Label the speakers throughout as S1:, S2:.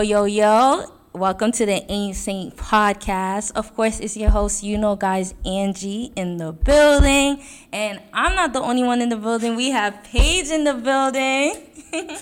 S1: Yo, yo, yo. Welcome to the Ain't Saint podcast. Of course, it's your host, you know, guys, Angie in the building. And I'm not the only one in the building. We have Paige in the building.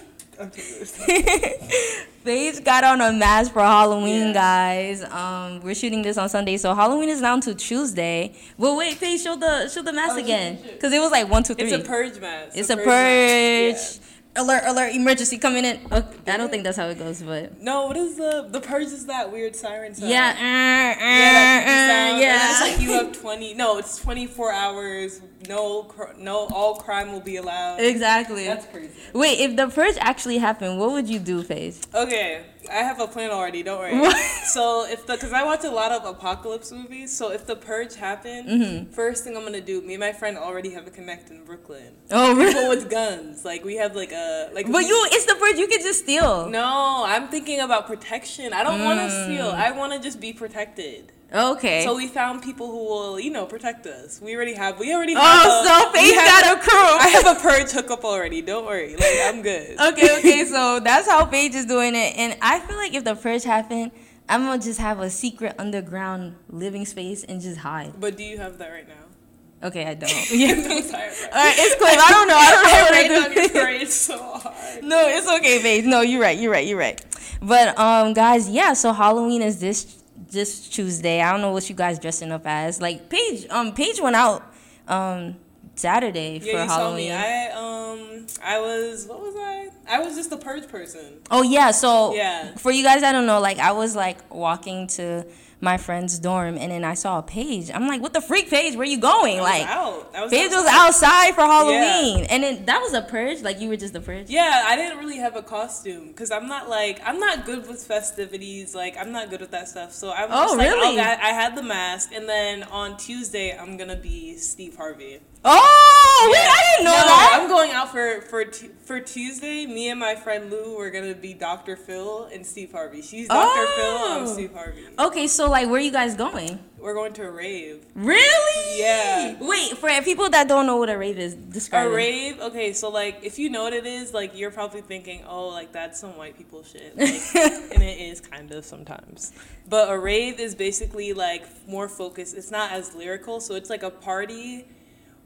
S1: Paige got on a mask for Halloween,
S2: Yeah.
S1: guys. Um, we're shooting this on Sunday, so Halloween is down to Tuesday. But wait, Paige, show the show the mask
S2: Oh,
S1: again, because it was like one, two, three.
S2: It's a purge mask.
S1: It's a purge.
S2: mask.
S1: Alert! Alert! Emergency coming in. Okay, I don't think that's how it goes, but
S2: No, what is the the purge? Is that weird siren sound?
S1: yeah, uh,
S2: Yeah,
S1: uh,
S2: creepy
S1: uh, yeah.
S2: It's like you have twenty. No, it's twenty four hours. No, no, all crime will be allowed.
S1: exactly.
S2: That's crazy.
S1: Wait, if the purge actually happened, what would you do, Paige?
S2: Okay, I have a plan already. Don't worry.
S1: What?
S2: So if the because I watch a lot of apocalypse movies, so if the purge happened,
S1: Mm-hmm.
S2: first thing I'm gonna do, me and my friend already have a connect in Brooklyn.
S1: Oh,
S2: People
S1: really?
S2: with guns, like we have like a like.
S1: But
S2: we-
S1: you, it's the purge. You can just steal.
S2: No, I'm thinking about protection. I don't want to
S1: Mm.
S2: steal. I want to just be protected.
S1: Okay.
S2: So we found people who will, you know, protect us. We already have. We already have.
S1: oh,
S2: a-
S1: so Paige got a crew.
S2: I have a purge hookup already. Don't worry. Like I'm good.
S1: okay, okay. So that's how Paige is doing it, and I feel like if the purge happened, I'm gonna just have a secret underground living space and just hide.
S2: But do you have that right now?
S1: Okay, I don't.
S2: Yeah. I'm sorry.
S1: All right, it's cool. I don't know. I don't know what
S2: I
S1: I
S2: rained your
S1: do.
S2: so hard.
S1: No, it's okay, babe. No, you're right. You're right. You're right. But um, guys, yeah. So Halloween is this this Tuesday. I don't know what you guys dressing up as. Like Paige, um, Paige went out um Saturday for
S2: Yeah, you saw
S1: Halloween.
S2: me. I um, I was what was I? I was just a purge person.
S1: oh yeah. So
S2: Yeah.
S1: for you guys I don't know, like I was like walking to my friend's dorm, and then I saw a Paige. I'm like, what the freak, Paige? Where you going? Like.
S2: out. I was
S1: Paige was
S2: outside.
S1: outside for Halloween, and then that was a purge. Like you were just a purge.
S2: Yeah, I didn't really have a costume because I'm not like I'm not good with festivities. Like I'm not good with that stuff. So I was
S1: Oh,
S2: just like,
S1: really?
S2: I, I had the mask, and then on Tuesday I'm gonna be Steve Harvey.
S1: Oh, wait, I didn't know
S2: no,
S1: that.
S2: I'm going out for for Tu- for Tuesday. Me and my friend Lou we're gonna be Dr. Phil and Steve Harvey. She's Dr. Phil.
S1: Oh.
S2: I'm Steve Harvey.
S1: Okay, so like, where are you guys going?
S2: We're going to a rave.
S1: Really?
S2: Yeah.
S1: Wait, for people that don't know what a rave is, describe
S2: A rave, okay, so like if you know what it is, like you're probably thinking, oh, like that's some white people shit, like, and it is kind of sometimes. But a rave is basically like more focused. It's not as lyrical, so it's like a party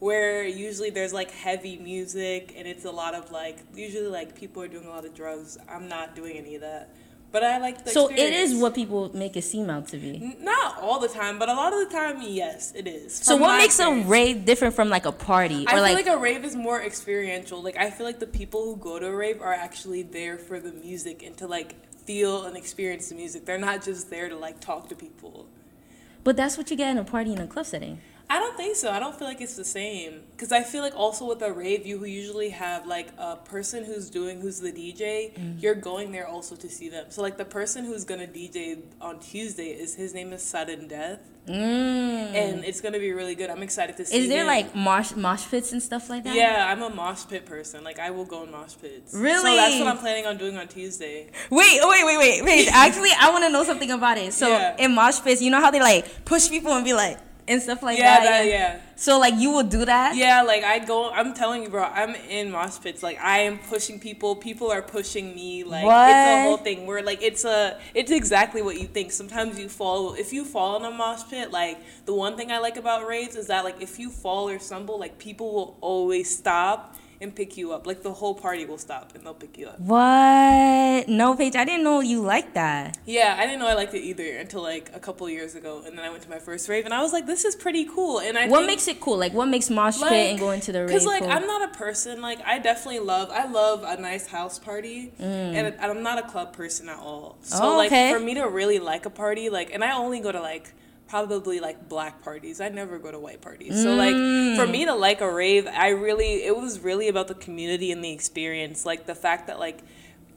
S2: where usually there's like heavy music and it's a lot of like usually like people are doing a lot of drugs. I'm not doing any of that, but I like the.
S1: So it is what people make it seem out to be.
S2: Not all the time, but a lot of the time, yes, it is.
S1: So what makes a rave different from like a party
S2: I
S1: or
S2: feel
S1: like?
S2: like, a rave is more experiential. Like I feel like the people who go to a rave are actually there for the music and to like feel and experience the music. They're not just there to like talk to people.
S1: but that's what you get in a party in a club setting.
S2: I don't think so. I don't feel like it's the same because I feel like also with a rave, you who usually have like a person who's doing who's the DJ.
S1: Mm-hmm.
S2: You're going there also to see them. So like the person who's gonna DJ on Tuesday is his name is Sudden Death,
S1: Mm.
S2: and it's gonna be really good. I'm excited to see.
S1: Is there
S2: him.
S1: like mosh mosh pits and stuff like that?
S2: Yeah, I'm a mosh pit person. Like I will go in mosh pits.
S1: Really?
S2: So that's what I'm planning on doing on Tuesday.
S1: Wait, oh, wait, wait, wait, wait. Actually, I want to know something about it. So
S2: Yeah.
S1: in mosh pits, you know how they like push people and be like and stuff like
S2: yeah,
S1: that.
S2: that, yeah. Yeah.
S1: So like you would do that?
S2: Yeah, like I go I'm telling you, bro, I'm in mosh pits. Like I am pushing people, people are pushing me. Like it's a whole thing where like it's a it's exactly what you think. Sometimes you fall if you fall in a mosh pit, like the one thing I like about raves is that like if you fall or stumble, like people will always stop and pick you up. Like the whole party will stop and they'll pick you up.
S1: What? No, Paige, I didn't know you like that.
S2: Yeah, I didn't know I liked it either until like a couple years ago, and then I went to my first rave, and I was like, "This is pretty cool." And I
S1: What
S2: think,
S1: makes it cool? Like, what makes mosh pit and going to the rave
S2: Because like
S1: cool?
S2: I'm not a person like I definitely love I love a nice house party,
S1: Mm.
S2: and I'm not a club person at all. So
S1: Oh,
S2: like for me to really like a party, like, and I only go to like probably like black parties. I never go to white parties. So like
S1: Mm.
S2: for me to like a rave, I really it was really about the community and the experience, like the fact that like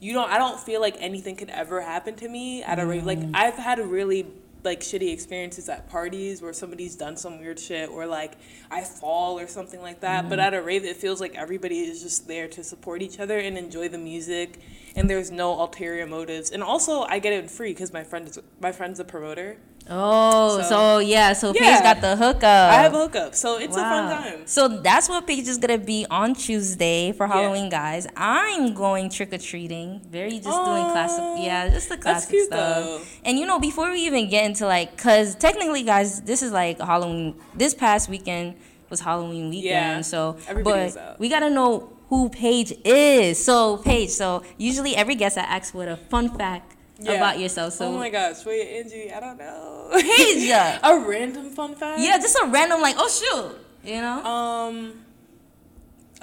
S2: you don't I don't feel like anything could ever happen to me at a rave. Like
S1: Mm.
S2: I've had really like shitty experiences at parties where somebody's done some weird shit or like I fall or something like that.
S1: Mm.
S2: But at a rave it feels like everybody is just there to support each other and enjoy the music and there's no ulterior motives. And also I get it free cuz my friend is my friend's a promoter.
S1: Oh, so,
S2: So-
S1: yeah, so Paige got the hookup.
S2: I have a hookup, so it's a fun time.
S1: So that's what Paige is gonna be on Tuesday for Halloween, guys. I'm going trick or treating. Very just doing classic, yeah, just the classic
S2: cute,
S1: stuff.
S2: though.
S1: And you know, before we even get into like, cause technically, guys, this is like Halloween. This past weekend was Halloween weekend,
S2: Yeah,
S1: so but we gotta know who Paige is. So Paige, so usually every guest I ask what a fun fact
S2: Yeah.
S1: about yourself. So
S2: oh my gosh, wait, Angie, I don't know.
S1: Paige.
S2: a random fun fact.
S1: yeah, just a random like, oh shoot, you know.
S2: Um.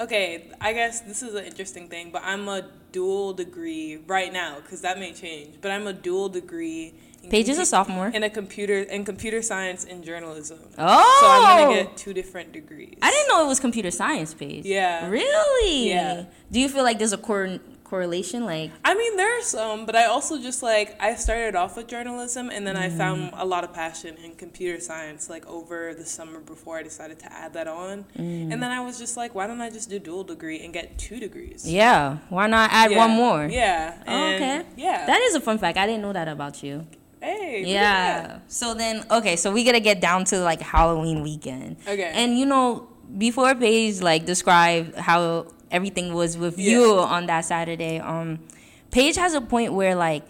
S2: Okay, I guess this is an interesting thing, but I'm a dual degree right now because that may change. But I'm a dual degree.
S1: Paige is a sophomore.
S2: In a computer in computer science and journalism.
S1: Oh,
S2: So I'm gonna get two different degrees.
S1: I didn't know it was computer science Paige.
S2: Yeah.
S1: Really?
S2: Yeah.
S1: Do you feel like there's a cor- correlation? Like,
S2: I mean, there are some, but I also just like I started off with journalism, and then I
S1: Mm.
S2: found a lot of passion in computer science like over the summer before I decided to add that on.
S1: Mm.
S2: And then I was just like, why don't I just do dual degree and get two degrees?
S1: yeah, why not add
S2: Yeah.
S1: one more?
S2: Yeah.
S1: Oh,
S2: and-
S1: okay.
S2: Yeah.
S1: That is a fun fact. I didn't know that about you.
S2: Hey.
S1: Yeah. So then, okay, so we gotta get down to like Halloween weekend.
S2: Okay.
S1: And you know, before Paige like described how everything was with
S2: Yeah.
S1: you on that Saturday, um, Paige has a point where like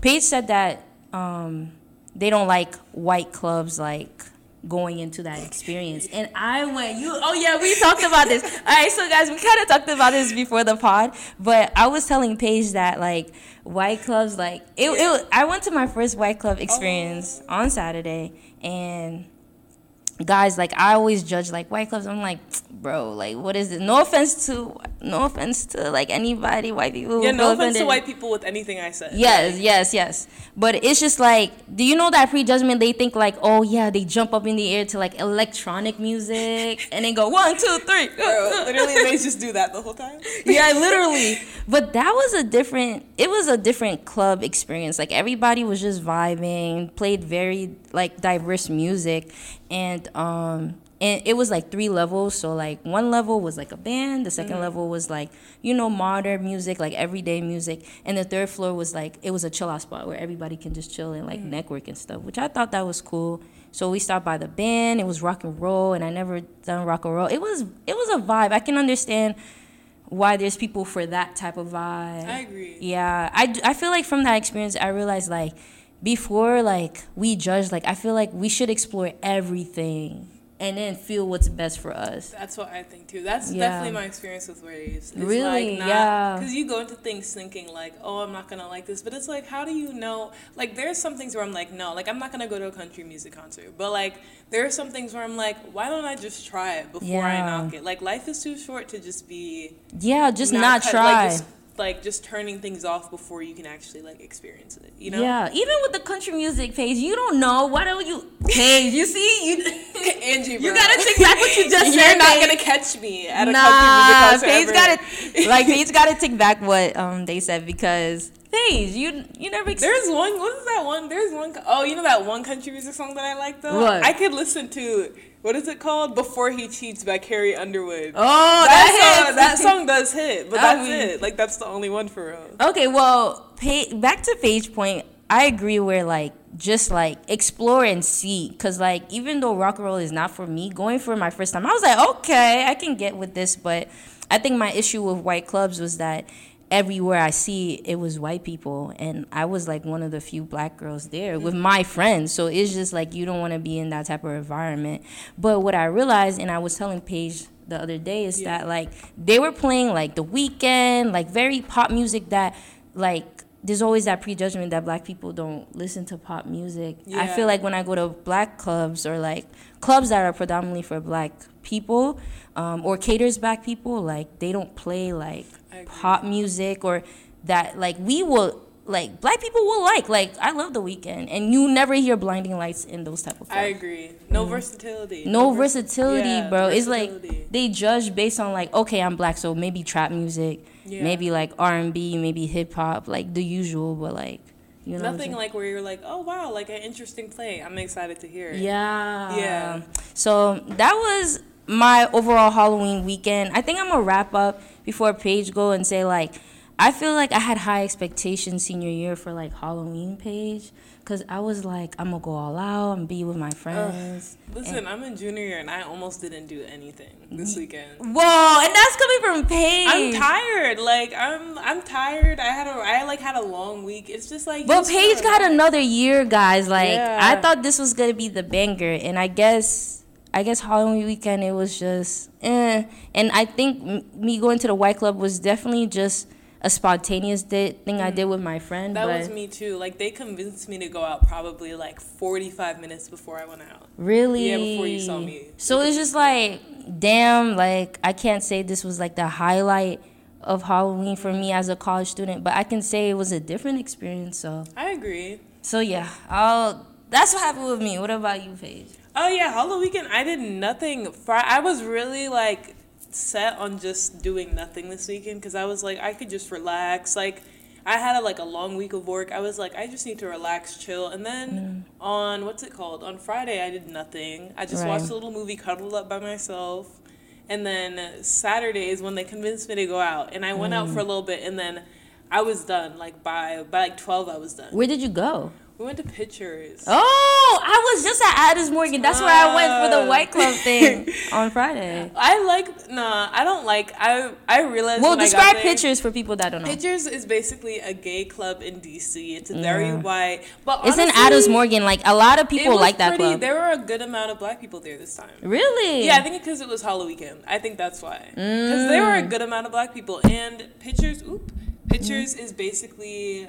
S1: Paige said that um they don't like white clubs like going into that experience. And I went, you oh yeah, we talked about this. All right, so guys, we kind of talked about this before the pod, but I was telling Paige that like white clubs like it, it I went to my first white club oh. experience on Saturday and guys like I always judge like white clubs. I'm like, bro, like what is it? No offense to no offense to like anybody white people.
S2: Yeah, no offense to white people with anything I said.
S1: Yes, yes, yes. But it's just like, do you know that prejudgment? They think like, oh yeah, they jump up in the air to like electronic music and then go one, two, three.
S2: Bro, literally, they just do that the whole time.
S1: yeah, literally. But that was a different. It was a different club experience. Like everybody was just vibing, played very like diverse music, and um, and it was like three levels. So like one level was like a band, the 2nd level was like you know modern music, like everyday music, and the third floor was like it was a chill out spot where everybody can just chill and like network and stuff, which I thought that was cool. So we stopped by the band. It was rock and roll, and I never done rock and roll. It was it was a vibe. I can understand why there's people for that type of vibe.
S2: I agree.
S1: Yeah, i, I feel like from that experience, I realized like before like we judge, like I feel like we should explore everything and then feel what's best for us.
S2: That's what I think too. That's
S1: Yeah.
S2: definitely my experience with raves. It's
S1: Really?
S2: Like not,
S1: Yeah.
S2: Because you go into things thinking like, oh, I'm not gonna like this, but it's like, how do you know? Like, there's some things where I'm like, no, like I'm not gonna go to a country music concert, but like there are some things where I'm like, why don't I just try it before I knock it? Like life is too short to just be
S1: Yeah, just not,
S2: cut-
S1: try.
S2: Like just, like just turning things off before you can actually like experience it. You know?
S1: Yeah, even with the country music Paige, you don't know. Why don't you? Paige, you see, you
S2: Angie,
S1: you gotta take back what you just said.
S2: You're not
S1: Paige.
S2: gonna catch me at a
S1: nah,
S2: country music concert.
S1: Paige
S2: ever.
S1: got to like Paige got to take back what um they said because Paige, you you never. Ex-
S2: There's one. What is that one? There's one. Oh, you know that one country music song that I like though.
S1: What?
S2: I could listen to. What is it called? Before He Cheats by Carrie Underwood.
S1: oh,
S2: that, song,
S1: that
S2: song does hit, but
S1: That
S2: that's
S1: mean-
S2: it. Like that's the only one for real.
S1: Okay, well, pay, back to Paige point. I agree where like just like explore and see, cause like even though rock and roll is not for me, going for my first time, I was like, okay, I can get with this. But I think my issue with white clubs was that everywhere I see it was white people, and I was like one of the few black girls there with my friends. So it's just like you don't want to be in that type of environment. But what I realized, and I was telling Paige the other day, is
S2: Yeah.
S1: that like they were playing like the Weeknd, like very pop music that like there's always that prejudgment that black people don't listen to pop music. I feel like when I go to black clubs or like clubs that are predominantly for black people um, or caters black people, like they don't play like. Pop music or that like we will like black people will like like I love the Weeknd and you never hear blinding lights in those type of clubs.
S2: I agree. No versatility.
S1: Mm. No
S2: vers-
S1: versatility,
S2: yeah,
S1: bro. It's like they judge based on like, okay, I'm black, so maybe trap music,
S2: Yeah.
S1: maybe like R and B, maybe hip hop, like the usual, but like you know.
S2: Nothing like where you're like, oh wow, like an interesting play. I'm excited to hear it.
S1: Yeah.
S2: Yeah.
S1: So that was my overall Halloween weekend. I think I'm gonna wrap up before Paige go and say like I feel like I had high expectations senior year for like Halloween Paige because I was like, I'm gonna go all out and be with my friends.
S2: Listen, I'm in junior year and I almost didn't do anything this weekend.
S1: Whoa, and that's coming from Paige.
S2: I'm tired. Like I'm I'm tired. I had a I like had a long week. It's just like
S1: But Paige got another year, guys. Like
S2: Yeah.
S1: I thought this was gonna be the banger, and I guess I guess Halloween weekend it was just eh. And I think m- me going to the White Club was definitely just a spontaneous thing I did with my friend.
S2: Mm. That was me too. Like they convinced me to go out probably like 45 minutes before I went out.
S1: really,
S2: Yeah, before you saw me.
S1: So it's just like, damn, like I can't say this was like the highlight of Halloween for me as a college student, but I can say it was a different experience. So,
S2: I agree.
S1: so yeah, I'll. That's what happened with me. What about you, Paige?
S2: Oh yeah, Halloween weekend. I did nothing. I was really like set on just doing nothing this weekend because I was like I could just relax. Like I had a, like a long week of work. I was like I just need to relax, chill. And then on what's it called? On Friday I did nothing. I just
S1: Right.
S2: watched a little movie, cuddled up by myself. And then Saturday is when they convinced me to go out, and I went out for a mm. little bit, and then I was done. Like by by like twelve, I was done.
S1: Where did you go?
S2: We went to Pitchers.
S1: Oh, I was just at Adams Morgan. That's where I went for the. White Club thing on Friday.
S2: I like nah. I don't like. I I realized.
S1: Well,
S2: when I got
S1: describe Pitchers for people that don't know.
S2: Pitchers is basically a gay club in DC. It's very white, but
S1: It's in
S2: honestly,
S1: Adams Morgan. Like a lot of people like that
S2: pretty-
S1: club.
S2: There were a good amount of black people there this time.
S1: Really?
S2: Yeah, I think because it was Halloween weekend. I think that's why. Because there were a mm. good amount of black people. And Pitchers, oop, Pitchers is basically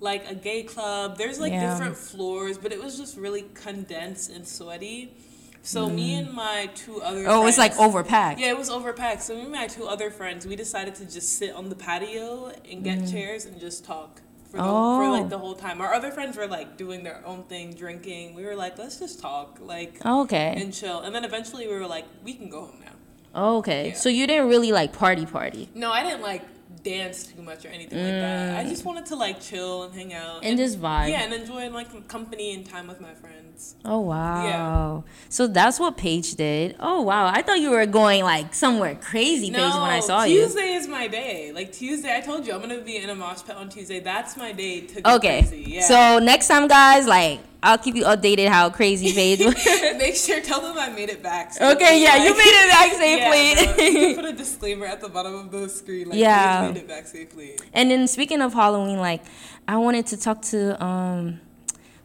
S2: like a gay club. There's like
S1: Yeah.
S2: different floors, but it was just really condensed and sweaty. So me and my two other
S1: Oh, it was like
S2: friends-
S1: overpacked.
S2: yeah, it was overpacked. So me and my two other friends, we decided to just sit on the patio and get chairs and just talk for the, for
S1: Mm. Oh.
S2: like the whole time. Our other friends were like doing their own thing, drinking. We were like, let's just talk, like
S1: Oh, okay.
S2: and chill. And then eventually we were like, we can go home now.
S1: Oh, okay.
S2: Yeah.
S1: So you didn't really like party party
S2: No, I didn't like dance too much or anything like that. I just mm. wanted to like chill and hang out
S1: and just vibe.
S2: yeah, and enjoy like company and time with my friends.
S1: Oh wow. Yeah. So that's what Paige did. Oh wow. I thought you were going like somewhere crazy, Paige, when I saw you.
S2: Tuesday is my day. Like Tuesday, I told you I'm gonna be in a mosh pit on Tuesday. That's my day to go
S1: Okay.
S2: crazy. Yeah.
S1: So next time, guys, like I'll keep you updated how crazy Paige. was.
S2: make sure tell them I made it back.
S1: okay. Yeah, you made it back
S2: Yeah,
S1: safely.
S2: bro. You can put a disclaimer at the bottom of the screen. Like,
S1: Yeah.
S2: yeah, made it back safely.
S1: And then speaking of Halloween, like I wanted to talk to um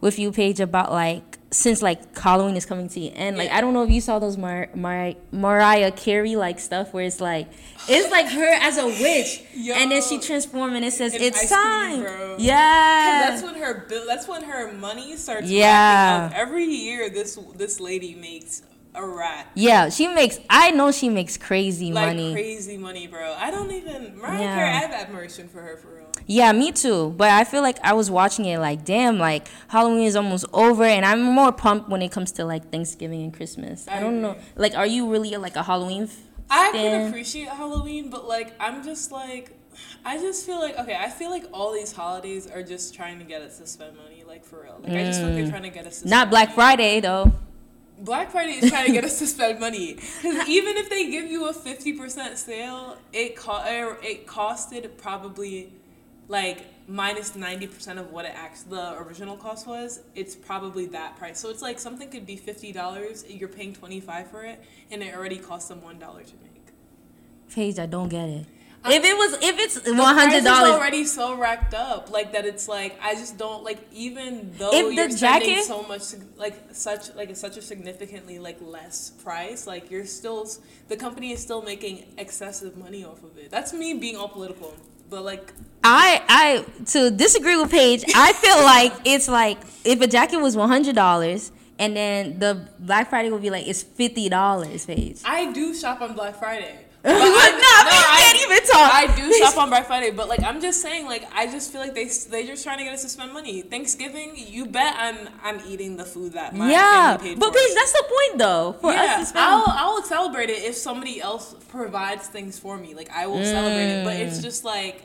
S1: with you, Paige, about like since like Halloween is coming to the end. Like
S2: Yeah.
S1: I don't know if you saw those Mar- Mar- Mariah Carey like stuff where it's like it's like her as a witch, and then she transforms and it says it's
S2: Cream,
S1: time.
S2: bro.
S1: Yeah.
S2: That's when her bill. That's when her money starts.
S1: Yeah.
S2: Every year, this this lady makes a rack.
S1: yeah, she makes. I know she makes crazy money
S2: Like
S1: money.
S2: crazy money, bro. I don't even Mariah
S1: Yeah.
S2: Carey. I have admiration for her for real.
S1: Yeah, me too. But I feel like I was watching it like, damn, like Halloween is almost over, and I'm more pumped when it comes to like Thanksgiving and Christmas. I,
S2: I
S1: don't know. Like, are you really like a Halloween? f-
S2: I can appreciate Halloween, but like I'm just like I just feel like okay, I feel like all these holidays are just trying to get us to spend money, like for real. Like I just feel like they're trying to get us to
S1: Mm. Not Black
S2: money.
S1: Friday though.
S2: Black Friday is trying to get us to spend money. Because even if they give you a fifty percent sale, it co- it costed probably like minus minus ninety percent of what it actually the original cost was. It's probably that price. So it's like something could be fifty dollars. You're paying twenty five for it, and it already cost them one dollar to make.
S1: Paige, I don't get it. If it was, if it's
S2: The
S1: one hundred
S2: price is
S1: dollars,
S2: already so racked up, like that. It's like I just don't like even though
S1: If
S2: you're spending
S1: jacket-
S2: so much, like such like such a significantly like less price, like you're still the company is still making excessive money off of it. That's me being all political, but like
S1: I, I to disagree with Paige. I feel like it's like if a jacket was one hundred dollars, and then the Black Friday would be like it's fifty dollars, Paige.
S2: I do shop on Black Friday.
S1: no,
S2: But I-
S1: can't even talk.
S2: I do shop on Black Friday, but like I'm just saying, like I just feel like they they just trying to get us to spend money. Thanksgiving, you bet I'm I'm eating the food that my
S1: yeah,
S2: family paid
S1: but
S2: for.
S1: Paige, that's the point though. For us
S2: yeah,
S1: to spend.
S2: I'll I'll celebrate it if somebody else provides things for me. Like I will celebrate it, but
S1: Mm.
S2: it's just like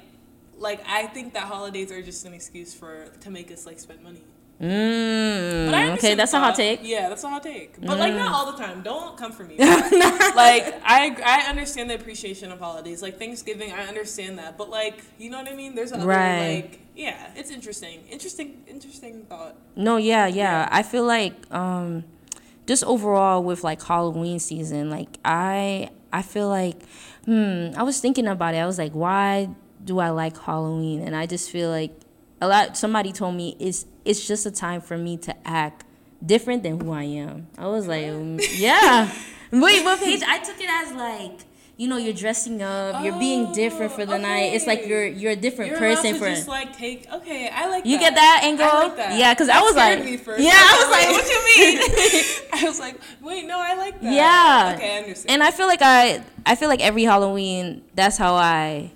S2: like I think that holidays are just an excuse for to make us like spend money.
S1: Mm,
S2: But I
S1: okay, that's
S2: the
S1: a hot take.
S2: Yeah, that's a hot take. But like not all the time. Don't come for me. like I I understand the appreciation of holidays. Like Thanksgiving, I understand that. But like you know what I mean? There's other
S1: Right.
S2: like yeah, it's interesting. Interesting interesting thought.
S1: No, yeah, yeah. I feel like um just overall with like Halloween season, like I I feel like hmm, I was thinking about it. I was like, why do I like Halloween? And I just feel like a lot somebody told me it's it's just a time for me to act different than who I am. I was like, um, yeah. Wait, but Paige, I took it as like you know, you're dressing up, you're being different for the
S2: Oh,
S1: night. It's like you're you're a different
S2: You're
S1: person for
S2: just like take okay, I like
S1: You
S2: that.
S1: get that angle?
S2: Like that.
S1: Yeah, 'cause I was like-. Yeah, I was
S2: like,
S1: like,
S2: what you mean? I was like, wait, no, I like that.
S1: Yeah.
S2: Okay, I understand.
S1: And I feel like I I feel like every Halloween that's how I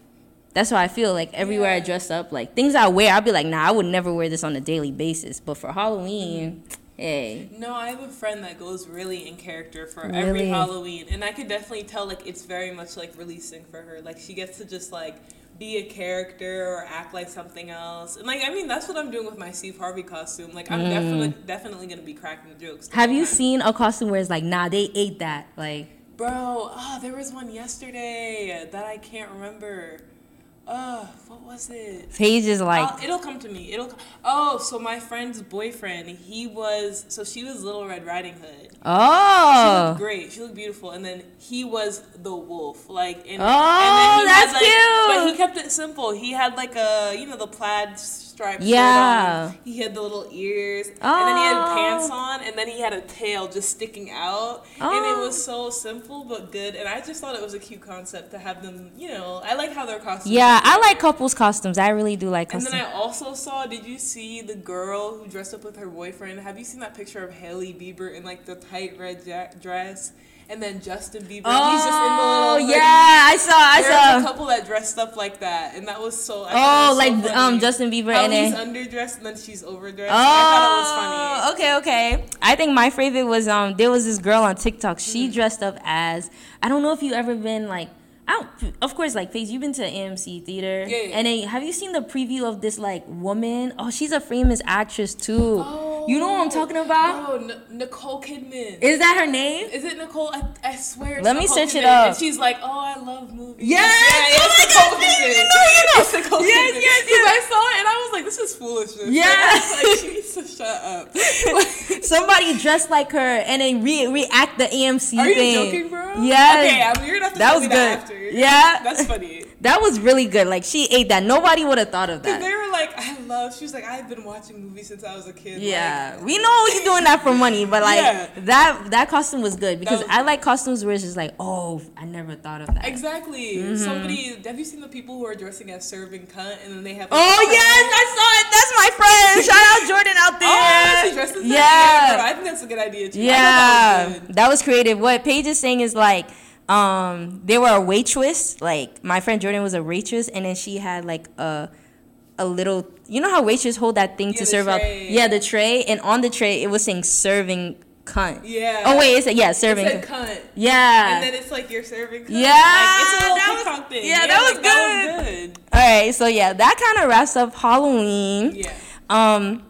S1: that's how I feel like everywhere I dress up like things I wear I'll be like nah I would never wear this on a daily basis but for Halloween hey
S2: No, I have a friend that goes really in character for
S1: Really?
S2: every Halloween, and I could definitely tell like it's very much like releasing for her. Like she gets to just like be a character or act like something else, and like I mean that's what I'm doing with my Steve Harvey costume. Like I'm definitely definitely gonna be cracking jokes. the
S1: Mm. have you
S2: time.
S1: seen a costume where it's like nah they ate that like
S2: Bro, oh, there was one yesterday that I can't remember. Uh, what was it?
S1: Paige is like
S2: I'll- it'll come to me. It'll. Oh, so my friend's boyfriend, he was. So she was Little Red Riding Hood. Oh, she
S1: oh
S2: looked great. She looked beautiful, and then he was the wolf. Like, and,
S1: Oh,
S2: and then he
S1: that's
S2: had, like, But he kept it simple. He had like a, you know, the plaid striped.
S1: Yeah.
S2: He had the little ears, and then he had
S1: Oh.
S2: pants on, and then he had a tail just sticking out, and it
S1: Oh.
S2: was so simple but good. And I just thought it was a cute concept to have them. You know, I like how their costumes.
S1: yeah I like couples costumes I really do like
S2: And
S1: costumes
S2: then I also saw. Did you see the girl who dressed up with her boyfriend? Have you seen that picture of Hailey Bieber in like the tight red ja- dress, and then Justin Bieber? he's just in the
S1: oh
S2: little.
S1: yeah I saw I
S2: There was a couple that dressed up like that, and that was so. I
S1: oh
S2: was
S1: like
S2: funny.
S1: um Justin Bieber
S2: How
S1: and
S2: he's underdressed and then she's overdressed.
S1: Oh,
S2: I thought it was funny.
S1: okay, okay. I think my favorite was um there was this girl on TikTok. She
S2: Mm-hmm.
S1: dressed up as I don't know if you ever been like I don't, of course like Paige, you've been to AMC theater.
S2: Yeah, yeah.
S1: And then have you seen the preview of this like woman? Oh, she's a famous actress too. You know what I'm talking about?
S2: Oh, N- Nicole Kidman.
S1: Is that her name?
S2: Is it Nicole? I, I swear. It's
S1: Let me
S2: Nicole
S1: search it up.
S2: And she's like, "Oh, I love movies."
S1: Yes!
S2: yeah,
S1: Oh my God,
S2: Nicole
S1: you know, you know.
S2: It's Nicole
S1: Yes,
S2: Kidman.
S1: yes, yes.
S2: I saw it and I was like, "This is foolishness."
S1: Yes.
S2: like, she needs to shut up.
S1: Somebody dressed like her and then re- react the AMC
S2: Are you
S1: thing.
S2: joking, bro?
S1: Yes.
S2: Okay, I'm, you're gonna have to
S1: That was good.
S2: that after.
S1: Yeah.
S2: That's funny.
S1: That was really good. Like she ate that. Nobody would have thought of that.
S2: Like, I love. She was like, I've been watching movies since I was a kid.
S1: Yeah, we know you're doing that for money, but like
S2: Yeah.
S1: that that costume was good because
S2: was
S1: I like costumes where it's just like, oh, I never thought of that.
S2: Exactly.
S1: Mm-hmm.
S2: Somebody. Have you seen the people who are dressing as serving cunt and then they have?
S1: Oh
S2: like,
S1: yes, I saw it. That's my friend. Shout out Jordan out there.
S2: Oh, she dresses.
S1: yeah,
S2: Yeah. I think that's a good idea too.
S1: Yeah,
S2: that was
S1: that was creative. What Paige is saying is like, um, they were a waitress. Like my friend Jordan was a waitress, and then she had like a a little. You know how waitresses hold that thing
S2: Yeah,
S1: to serve
S2: tray.
S1: Yeah, the tray, and on the tray it was saying serving cunt.
S2: Yeah.
S1: Oh wait, it's a, yeah serving.
S2: said
S1: cunt.
S2: cunt.
S1: Yeah.
S2: And then it's like you're serving. Cunt.
S1: Yeah,
S2: Like, it's a little
S1: that was-
S2: thing.
S1: yeah, that was
S2: like, That was good.
S1: All right, so yeah, that kind of wraps up Halloween.
S2: Yeah.
S1: Um,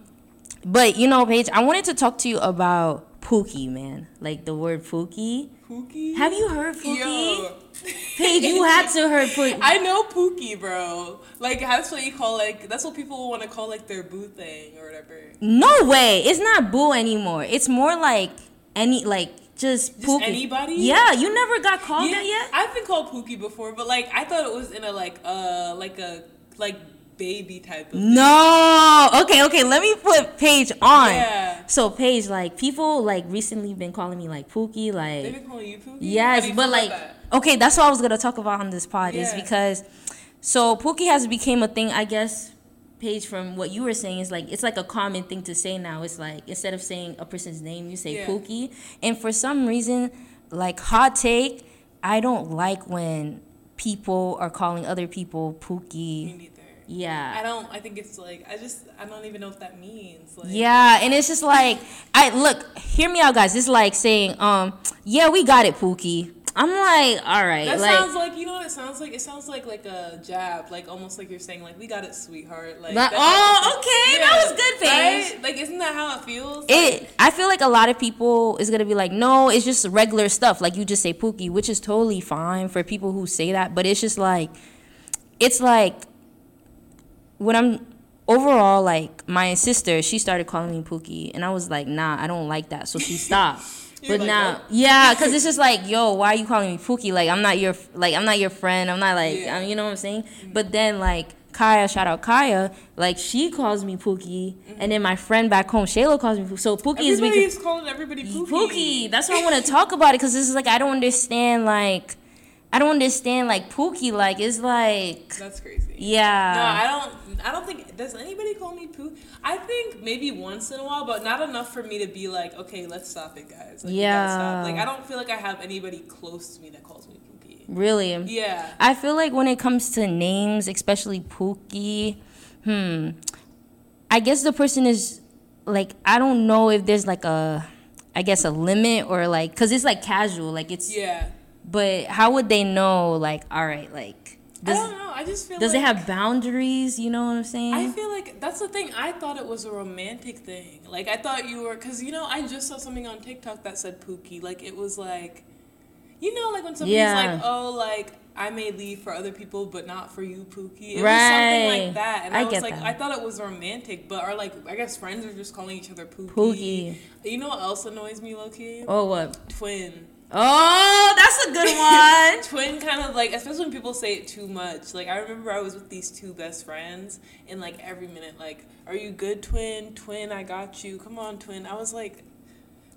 S1: but you know, Paige, I wanted to talk to you about Pookie, man. Like the word Pookie.
S2: Pookie.
S1: Have you heard Pookie?
S2: Yo.
S1: Paige, you had to heard Pookie.
S2: I know Pookie, bro. Like that's what you call like that's what people want to call like their boo thing or whatever.
S1: no way, it's not Boo anymore. It's more like any like just,
S2: Just
S1: Pookie.
S2: anybody?
S1: Yeah, you never got called
S2: Yeah,
S1: that yet.
S2: I've been called Pookie before, but like I thought it was in a like uh like a like baby type of.
S1: No. Okay, okay. Let me put Paige on.
S2: Yeah.
S1: So Paige, like people like recently been calling me like Pookie, like
S2: They've been calling you Pookie.
S1: Yes, but like
S2: that?
S1: Okay, that's what I was gonna talk about on this pod is because so Pookie has became a thing, I guess. Paige from what you were saying is like it's like a common thing to say now. It's like instead of saying a person's name, you say
S2: Yeah.
S1: Pookie. And for some reason, like hot take, I don't like when people are calling other people
S2: Me
S1: Pookie.
S2: neither.
S1: Yeah.
S2: I don't. I think it's like I just I don't even know what that means. Like,
S1: Yeah, and it's just like I look, hear me out guys. It's like saying, um, yeah, we got it, Pookie. I'm like, all right,
S2: That
S1: like,
S2: sounds like you know what it sounds like. It sounds like like a jab, like almost like you're saying like we got it, sweetheart. Like
S1: Like, oh, okay,
S2: thing.
S1: that was good, Paige.
S2: Right? Like isn't that how it feels?
S1: it. I feel like a lot of people is gonna be like, no, it's just regular stuff. Like you just say Pookie, which is totally fine for people who say that. But it's just like, it's like when I'm overall like my sister, she started calling me Pookie, and I was like, nah, I don't like that, so she stopped. But
S2: like,
S1: now,
S2: "Oh."
S1: yeah, because it's just like, yo, why are you calling me Pookie? Like I'm not your like I'm not your friend. I'm not like
S2: Yeah.
S1: um, you know what I'm saying. But then like Kaya, shout out Kaya, like she calls me Pookie, and then my friend back home, Shayla calls me Pookie. So Pookie is because
S2: Everybody's calling everybody Pookie.
S1: Pookie. That's why I want to talk about it because this is like I don't understand like I don't understand like Pookie. Like it's like
S2: That's crazy.
S1: yeah.
S2: No, I don't. I don't think does anybody call me poo. I think maybe once in a while, but not enough for me to be like, okay, let's stop it, guys. Like.
S1: Yeah.
S2: Like I don't feel like I have anybody close to me that calls me pookie.
S1: really.
S2: Yeah.
S1: I feel like when it comes to names, especially Pookie, hmm, I guess the person is like I don't know if there's like a, I guess a limit or like, cause it's like casual, like it's.
S2: Yeah.
S1: But how would they know? Like, all right, like
S2: I
S1: does
S2: don't know. I just feel.
S1: does
S2: like,
S1: it have boundaries? You know what I'm saying?
S2: I feel like that's the thing. I thought it was a romantic thing. Like I thought you were, cause you know I just saw something on TikTok that said Pookie. Like it was like, you know, like when somebody's
S1: Yeah.
S2: like, oh, like I may leave for other people, but not for you, Pookie. It was something like that, and I,
S1: I
S2: was like,
S1: that.
S2: I thought it was romantic, but are like, I guess friends are just calling each other Pookie.
S1: Pookie.
S2: You know what else annoys me, low key?
S1: oh what?
S2: Twin.
S1: Oh, that's a good one.
S2: Twin kind of like, especially when people say it too much. Like I remember I was with these two best friends, and like every minute, like, "Are you good, twin? Twin, I got you. Come on, twin." I was like,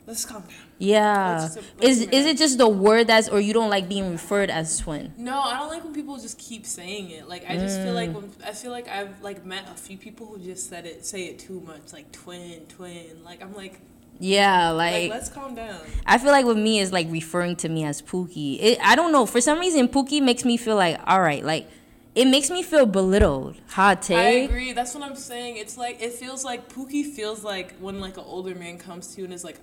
S2: "Let's calm down."
S1: Yeah.
S2: Let's just- let's
S1: Is is it just the word that's or you don't like being referred as twin?
S2: No, I don't like when people just keep saying it. Like I just feel like
S1: Mm.
S2: when I feel like I've like met a few people who just said it, say it too much, like twin, twin. Like I'm like,
S1: Yeah,
S2: like,
S1: like,
S2: let's calm down.
S1: I feel like with me is like referring to me as Pookie. It, I don't know. For some reason, Pookie makes me feel like all right, like it makes me feel belittled. Hot take.
S2: I agree. That's what I'm saying. It's like it feels like Pookie feels like when like an older man comes to you and is like,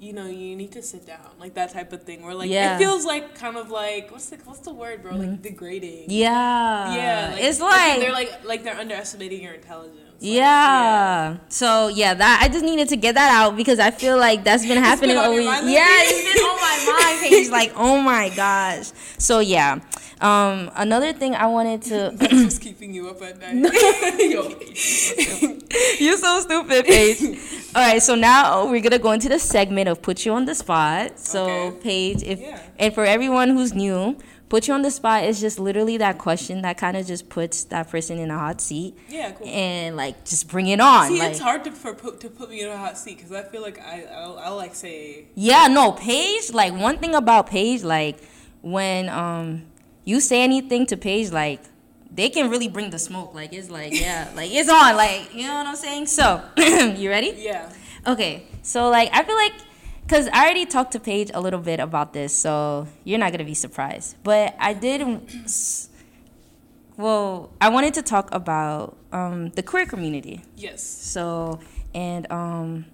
S2: you know, you need to sit down, like that type of thing. Where like
S1: Yeah.
S2: it feels like kind of like what's the what's the word, bro? Like mm-hmm. degrading.
S1: Yeah.
S2: Yeah,
S1: it's like
S2: they're like like they're underestimating your intelligence. Like,
S1: yeah. So yeah, that I just needed to get that out because I feel like that's been happening
S2: been
S1: over. yeah, it's been on my mind Paige. Like, oh my gosh. So yeah. Um, another thing I wanted to.
S2: That's what's keeping you up at night.
S1: You're so stupid, Paige. All right, so now we're gonna go into the segment of put you on the spot. So,
S2: Okay.
S1: Paige, if
S2: Yeah.
S1: and for everyone who's new, put you on the spot is just literally that question that kind of just puts that person in a hot seat
S2: yeah, cool.
S1: and like just bring it on.
S2: See,
S1: like,
S2: it's hard to for, put to put me in a hot seat because I feel like I I'll, I'll like say
S1: Yeah, no, Paige, like one thing about Paige, like when um you say anything to Paige, like they can really bring the smoke. Like it's like, yeah, like it's on, like you know what I'm saying? So you ready?
S2: yeah.
S1: Okay, so like I feel like because I already talked to Paige a little bit about this, so you're not gonna be surprised. But I did. Well, I wanted to talk about um, the queer community.
S2: Yes.
S1: So, and um,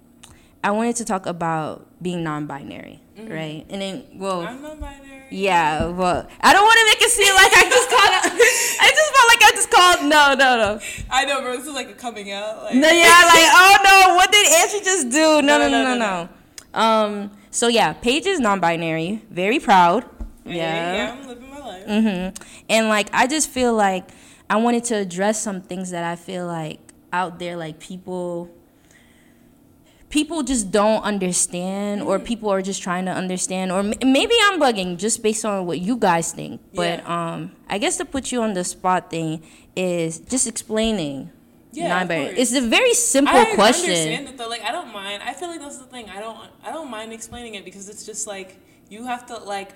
S1: I wanted to talk about being non-binary, right? And then, well,
S2: I'm non-binary.
S1: yeah, well, I don't want to make it seem like I just called. I just felt like I just called. No, no, no.
S2: I know, bro. This is like a coming out. Like,
S1: No, yeah, like, oh no, what did Andrew just do? No, no,
S2: No,
S1: no,
S2: no,
S1: no,
S2: no,
S1: no. Um, so yeah, Paige is non-binary, very proud.
S2: Hey,
S1: Yeah.
S2: yeah, I'm living my life.
S1: Mm-hmm. And like, I just feel like I wanted to address some things that I feel like out there, like people, people just don't understand, or people are just trying to understand, or m- maybe I'm bugging just based on what you guys think. But
S2: Yeah.
S1: um, I guess to put you on the spot thing is just explaining.
S2: Yeah, of
S1: non-binary. It's a very simple
S2: I
S1: question.
S2: understand it though. Like I don't mind. I feel like that's the thing. I don't. I don't mind explaining it because it's just like you have to like.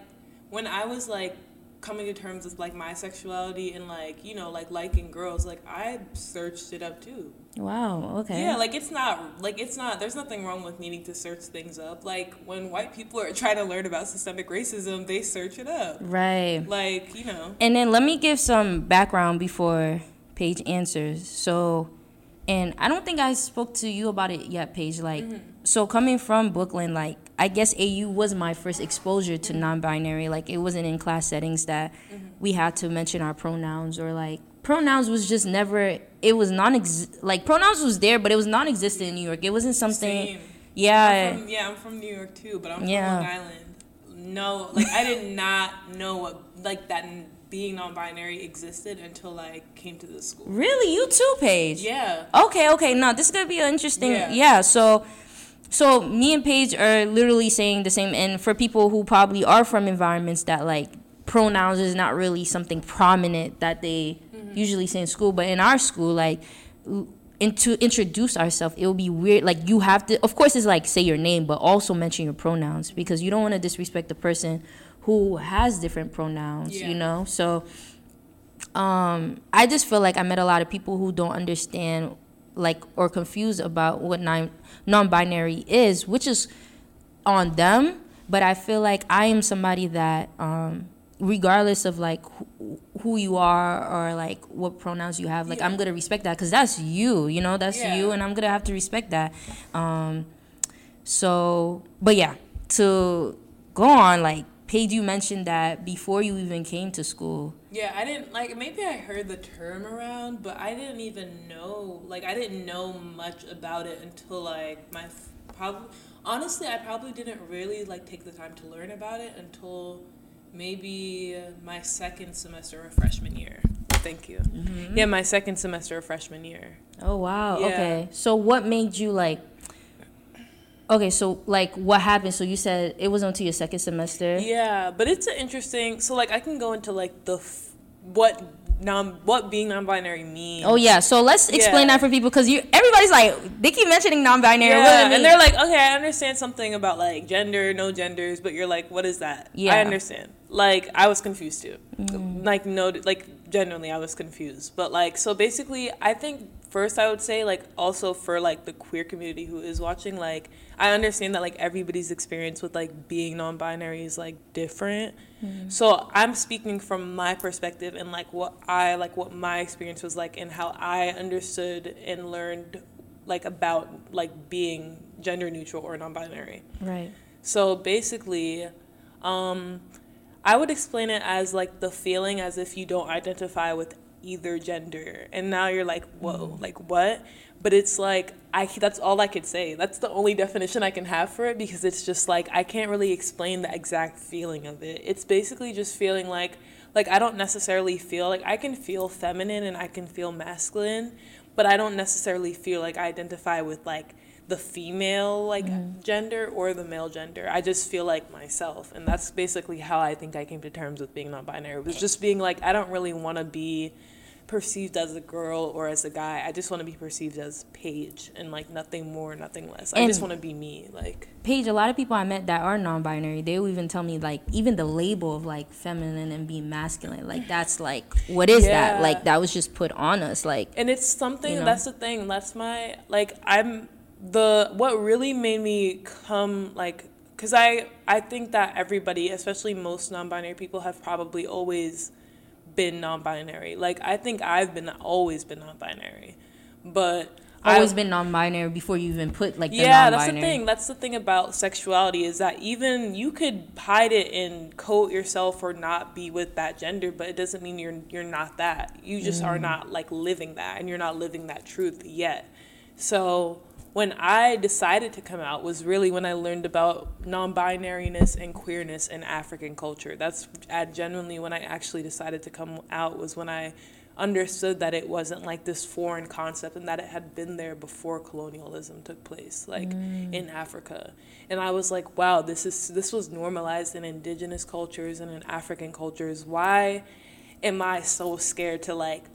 S2: When I was like coming to terms with like my sexuality and like you know like liking girls, like I searched it up too.
S1: Wow. Okay.
S2: Yeah, like it's not like it's not. There's nothing wrong with needing to search things up. Like when white people are trying to learn about systemic racism, they search it up.
S1: right.
S2: Like you know.
S1: And then let me give some background before Paige answers. So, and I don't think I spoke to you about it yet, Paige. Like,
S2: Mm-hmm.
S1: so coming from Brooklyn, like I guess AU was my first exposure to non-binary. Like it wasn't in class settings that mm-hmm. we had to mention our pronouns or like pronouns was just never. It was non like pronouns was there, but it was non-existent in New York. It wasn't something. Same.
S2: Yeah. I'm from, yeah, I'm from New York too, but I'm from yeah. Long Island. No, like I did not know what like that being non-binary existed until I came to this school.
S1: Really, you too, Paige?
S2: Yeah.
S1: Okay, okay. No, this is gonna be an interesting. Yeah. yeah so, so me and Paige are literally saying the same. And for people who probably are from environments that like pronouns is not really something prominent that they mm-hmm. usually say in school, but in our school, like. And to introduce ourselves, it will be weird. Like you have to, of course, it's like say your name, but also mention your pronouns because you don't want to disrespect the person who has different pronouns, yeah. you know? So um, I just feel like I met a lot of people who don't understand like or confused about what non non-binary is, which is on them, but I feel like I am somebody that um, regardless of like who, who, you are or like what pronouns you have, like yeah. I'm to respect that cuz that's you, you know? That's yeah. you and I'm to have to respect that. Um, so, but yeah, to go on like Paige, you mentioned that before you even came to school.
S2: Yeah, I didn't like maybe I heard the term around, but I didn't even know like I didn't know much about it until like my probably honestly I probably didn't really like take the time to learn about it until maybe my second semester of freshman year. Thank you. Mm-hmm. Yeah, my second semester of freshman year.
S1: Oh wow. Yeah. Okay. So what made you like Okay, so like what happened? So you said it was until your second semester.
S2: Yeah, but it's an interesting. So like I can go into like the f- what non what being non-binary means.
S1: Oh yeah, so let's explain yeah. that for people because you everybody's like they keep mentioning non-binary.
S2: Yeah, and they're like, okay, I understand something about like gender, no genders, but you're like, what is that? Yeah, I understand. Like I was confused too. Mm. Like no, like genuinely, I was confused. But like so basically, I think first I would say like also for like the queer community who is watching like I understand that like everybody's experience with like being non-binary is like different. Mm-hmm. So I'm speaking from my perspective and like what I like what my experience was like and how I understood and learned like about like being gender neutral or non-binary.
S1: Right.
S2: So basically um I would explain it as like the feeling as if you don't identify with either gender. And now you're like, whoa, mm-hmm. like what? but it's like I that's all I could say. That's the only definition I can have for it because it's just like I can't really explain the exact feeling of it. It's basically just feeling like like I don't necessarily feel like I can feel feminine and I can feel masculine, but I don't necessarily feel like I identify with like the female like mm. gender or the male gender. I just feel like myself and that's basically how I think I came to terms with being non-binary. It was just being like I don't really want to be perceived as a girl or as a guy. I just want to be perceived as Paige and like nothing more, nothing less. And I just want to be me. Like
S1: Paige, a lot of people I met that are non-binary, they will even tell me like even the label of like feminine and being masculine, like that's like what is yeah. that? Like that was just put on us. Like
S2: and it's something. You know? That's the thing. That's my like I'm the what really made me come like because I I think that everybody, especially most non-binary people, have probably always been non-binary. Like I think I've been always been non-binary, but
S1: always I, been non-binary before you even put like
S2: yeah that's the thing. That's the thing about sexuality is that even you could hide it and coat yourself or not be with that gender but it doesn't mean you're you're not that. You just mm. are not like living that and you're not living that truth yet. So when I decided to come out was really when I learned about non-binariness and queerness in African culture. That's genuinely when I actually decided to come out was when I understood that it wasn't like this foreign concept and that it had been there before colonialism took place like mm. in Africa. And I was like, wow, this is this was normalized in indigenous cultures and in African cultures. Why am I so scared to like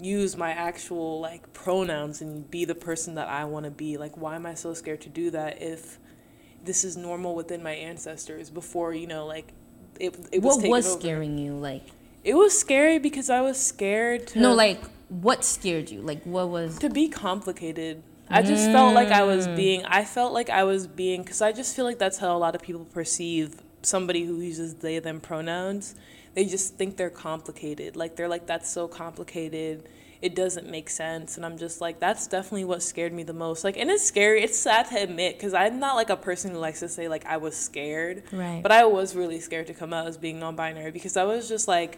S2: use my actual like pronouns and be the person that I want to be. Like, why am I so scared to do that if this is normal within my ancestors before you know, like it? It
S1: was. What was over. scaring you? Like,
S2: it was scary because I was scared. To,
S1: no, like what scared you? Like, what was
S2: to be complicated. I just mm. felt like I was mm. being. I felt like I was being because I just feel like that's how a lot of people perceive somebody who uses they them pronouns they just think they're complicated. Like they're like that's so complicated. it doesn't make sense and i'm just like that's definitely what scared me the most like and it's scary it's sad to admit because i'm not like a person who likes to say like i was scared
S1: Right.
S2: but i was really scared to come out as being non-binary because i was just like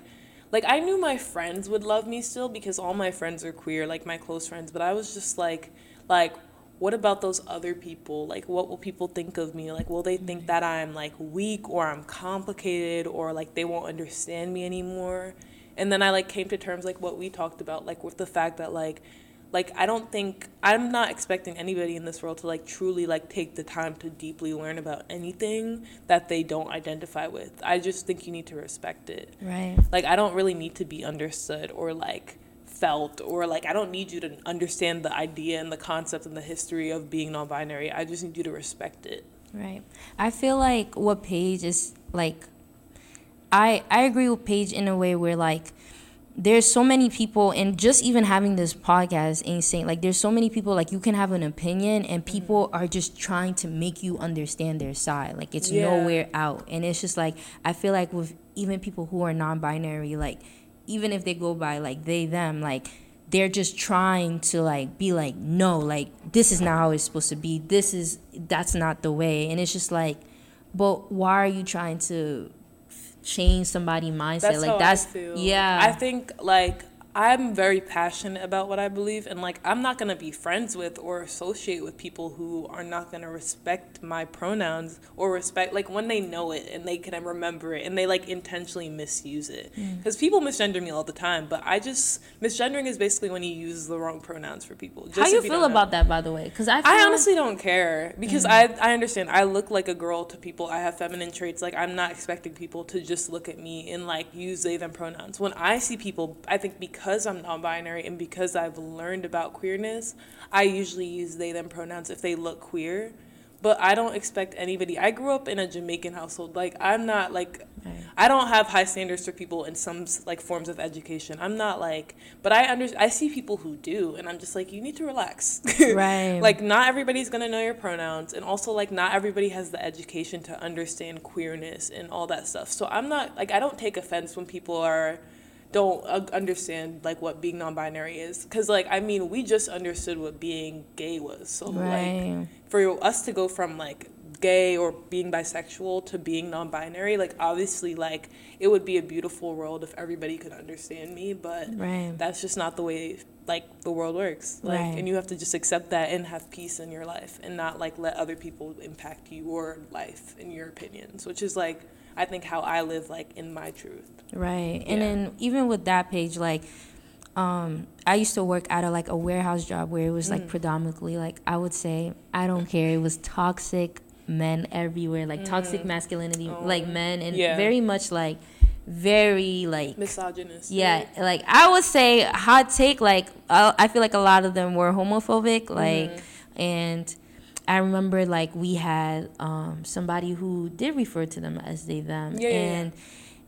S2: like i knew my friends would love me still because all my friends are queer like my close friends but i was just like like what about those other people? Like what will people think of me? Like will they think mm-hmm. that i'm like weak or i'm complicated or like they won't understand me anymore? And then i like came to terms like what we talked about like with the fact that like like i don't think i'm not expecting anybody in this world to like truly like take the time to deeply learn about anything that they don't identify with. I just think you need to respect it.
S1: Right.
S2: like i don't really need to be understood or like felt or like i don't need you to understand the idea and the concept and the history of being non-binary i just need you to respect it
S1: Right. I feel like what Paige is like I I agree with Paige in a way where like there's so many people and just even having this podcast ain't saying like there's so many people like you can have an opinion and mm-hmm. people are just trying to make you understand their side. Like it's
S2: Yeah.
S1: nowhere out. And it's just like I feel like with even people who are non binary, like even if they go by like they them, like they're just trying to like be like no like this is not how it's supposed to be. This is that's not the way. And it's just like but why are you trying to change somebody's mindset?
S2: That's
S1: like that's
S2: I feel.
S1: yeah.
S2: I think like I'm very passionate about what I believe and like I'm not going to be friends with or associate with people who are not going to respect my pronouns or respect like when they know it and they can remember it and they like intentionally misuse it.
S1: Mm.
S2: Cuz people misgender me all the time, but I just misgendering is basically when you use the wrong pronouns for people. Just
S1: how do
S2: you
S1: feel
S2: don't know.
S1: about that by the way because I,
S2: I honestly don't care because I I understand. I look like a girl to people. I have feminine traits. Like I'm not expecting people to just look at me and like use they them pronouns. When I see people, I think because I'm non-binary and because I've learned about queerness, I usually use they them pronouns if they look queer. But I don't expect anybody. I grew up in a Jamaican household. Like I'm not like
S1: Right.
S2: I don't have high standards for people in some like forms of education. I'm not like, but I under I see people who do, and I'm just like, you need to relax.
S1: Right.
S2: like not everybody's gonna know your pronouns, and also like not everybody has the education to understand queerness and all that stuff. So I'm not like I don't take offense when people are don't uh, understand like what being non-binary is because like i mean we just understood what being gay was so like
S1: Right.
S2: for us to go from like gay or being bisexual to being non-binary like obviously like it would be a beautiful world if everybody could understand me but
S1: Right.
S2: that's just not the way like the world works like
S1: Right.
S2: and you have to just accept that and have peace in your life and not like let other people impact your life and your opinions which is like i think how i live like in my truth
S1: Right. And then even with that Paige, like, um, I used to work at a like a warehouse job where it was
S2: Mm.
S1: like predominantly like I would say I don't care. It was toxic men everywhere, like toxic masculinity,
S2: Oh.
S1: like men, and
S2: Yeah.
S1: very much like very like
S2: misogynist
S1: yeah, like I would say hot take. Like I, I feel like a lot of them were homophobic. Like, and I remember like we had um, somebody who did refer to them as they them,
S2: Yeah, yeah, yeah.
S1: and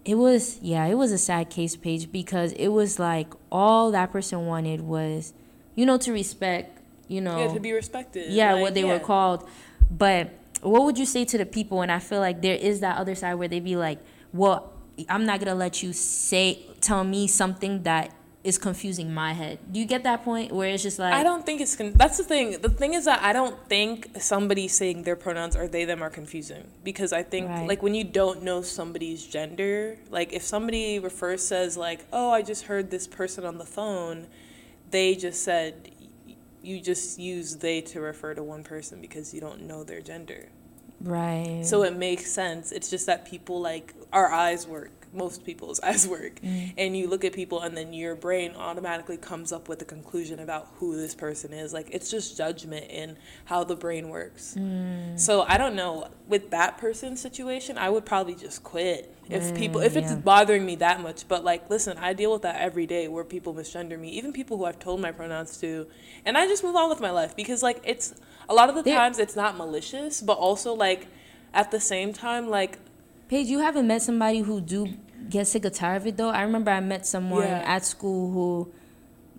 S1: it was yeah, it was a sad case Paige because it was like all that person wanted was, you know, to respect, you know,
S2: yeah to be respected
S1: yeah,
S2: Like,
S1: what they were called. But what would you say to the people? And I feel like there is that other side where they'd be like, well, I'm not gonna let you say tell me something that is confusing my head. Do you get that point where it's just like
S2: I don't think it's con- that's the thing. The thing is that I don't think somebody saying their pronouns or they them are confusing because I think
S1: Right.
S2: like when you don't know somebody's gender, like if somebody refers says like, "Oh, I just heard this person on the phone," they just said you just use they to refer to one person because you don't know their gender.
S1: right.
S2: So it makes sense. It's just that people like our eyes work. Most people's eyes work, mm. and you look at people, and then your brain automatically comes up with a conclusion about who this person is. Like it's just judgment in how the brain works. Mm. So I don't know. With that person's situation, I would probably just quit if mm, people if it's
S1: yeah.
S2: bothering me that much. But like, listen, I deal with that every day where people misgender me, even people who I've told my pronouns to, and I just move on with my life because like it's a lot of the times it's not malicious, but also like at the same time like
S1: Paige, you haven't met somebody who do get sick or tired of it though. I remember I met someone
S2: Yeah.
S1: at school who,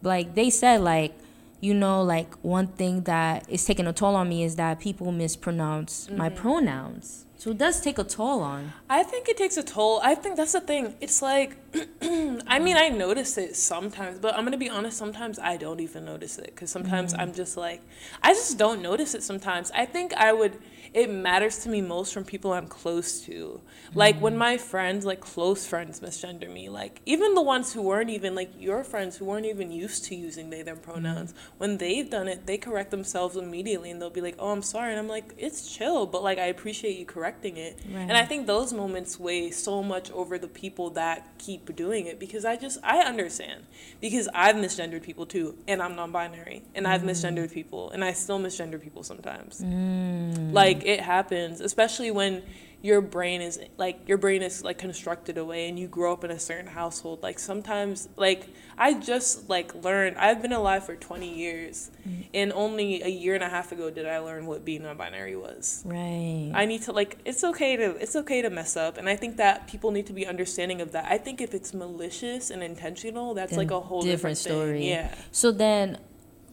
S1: like, they said like, you know, like one thing that is taking a toll on me is that people mispronounce my mm-hmm. pronouns. So it does take a toll on.
S2: I think it takes a toll. I think that's the thing. It's like I mean, I notice it sometimes, but I'm gonna be honest. Sometimes I don't even notice it because sometimes mm-hmm. I'm just like, I just don't notice it. Sometimes I think I would. It matters to me most from people I'm close to. Like when mm-hmm. my friends, like close friends, misgender me. Like even the ones who weren't even like your friends who weren't even used to using they them pronouns. Mm-hmm. When they've done it, they correct themselves immediately and they'll be like, "Oh, I'm sorry," and I'm like, "It's chill," but like I appreciate you correcting it.
S1: Right.
S2: And I think those moments weigh so much over the people that keep doing it because I just I understand because I've misgendered people too, and I'm non-binary, and I've misgendered mm. people, and I still misgender people sometimes. Mm. Like it happens, especially when your brain is like your brain is like constructed away and you grow up in a certain household like sometimes like i just like learned i've been alive for 20 years mm-hmm. and only a year and a half ago did i learn what being non-binary was
S1: Right.
S2: I need to like it's okay to it's okay to mess up and I think that people need to be understanding of that. I think if it's malicious and intentional, that's
S1: Then
S2: like a whole different,
S1: story.
S2: Thing. Yeah.
S1: So then,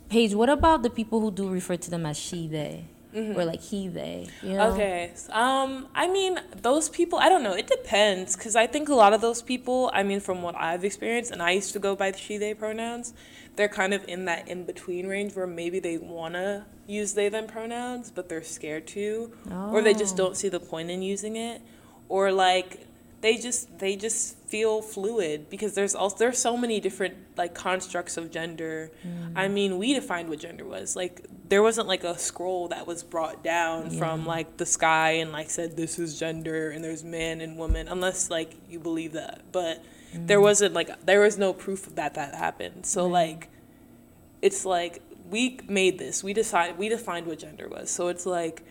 S1: Paige, what about the people who do refer to them as she, they,
S2: Mm-hmm.
S1: or like he, they? You know?
S2: Okay. Um I mean, those people, I don't know. It depends cuz I think a lot of those people, I mean from what I've experienced and I used to go by she they pronouns, they're kind of in that in between range where maybe they want to use they them pronouns, but they're scared to or they just
S1: Oh.
S2: don't see the point in using it or like they just they just feel fluid because there's also there's so many different like constructs of gender. Mm. I mean, we defined what gender was. Like there wasn't like a scroll that was brought down from like the sky and like said this is gender and there's man and woman unless like you believe that. But mm. there wasn't like there was no proof that that happened. So like it's like we made this. We decided we defined what gender was. So it's like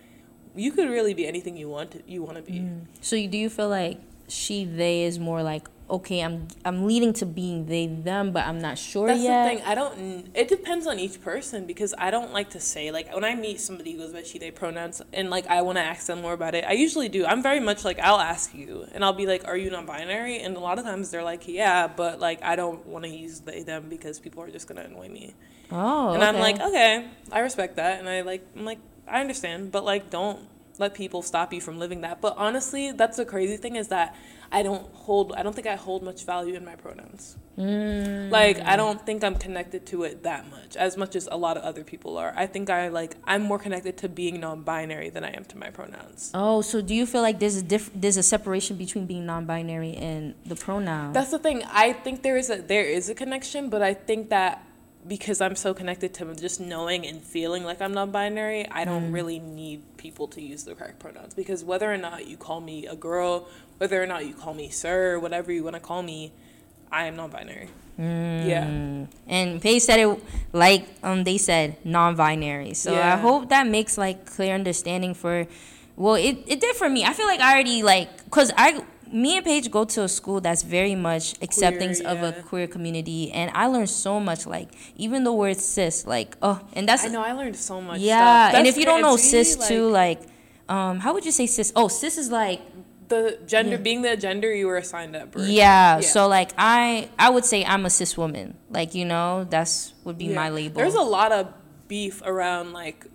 S2: you could really be anything you want to you want to be. Mm.
S1: So you, do you feel like she, they is more like okay, I'm I'm leading to being they, them, but I'm not sure
S2: That's
S1: yet.
S2: the thing. I don't. It depends on each person because I don't like to say like when I meet somebody who goes by she they pronouns and like I want to ask them more about it. I usually do. I'm very much like I'll ask you and I'll be like, "Are you non-binary?" And a lot of times they're like, "Yeah," but like I don't want to use they them because people are just gonna annoy me.
S1: Oh,
S2: And I'm like, okay, I respect that, and I like, I'm like, I understand, but like, don't let people stop you from living that. But honestly, that's the crazy thing is that I don't hold, I don't think I hold much value in my pronouns.
S1: Mm.
S2: Like, I don't think I'm connected to it that much, as much as a lot of other people are. I think I like, I'm more connected to being non-binary than I am to my pronouns.
S1: Oh, so do you feel like there's a diff- there's a separation between being non-binary and the pronoun?
S2: That's the thing. I think there is a there is a connection, but I think that because I'm so connected to just knowing and feeling like I'm non-binary, I don't really need people to use the correct pronouns because whether or not you call me a girl, whether or not you call me sir, whatever you want to call me, I am non-binary. Yeah.
S1: And Paige said it like um they said non-binary. So I hope that makes like clear understanding for. Well, it it did for me. I feel like I already like cause I me and Paige go to a school that's very much accepting of a queer community, and I learned so much. Like even the word cis, like oh, and that's
S2: I know I learned so much.
S1: yeah. And if you don't know cis too, like um, how would you say cis? Oh, cis is like
S2: the gender being the gender you were assigned at birth.
S1: yeah,
S2: Yeah.
S1: So like I I would say I'm a cis woman. Like you know that's would be
S2: Yeah.
S1: my label.
S2: There's a lot of beef around like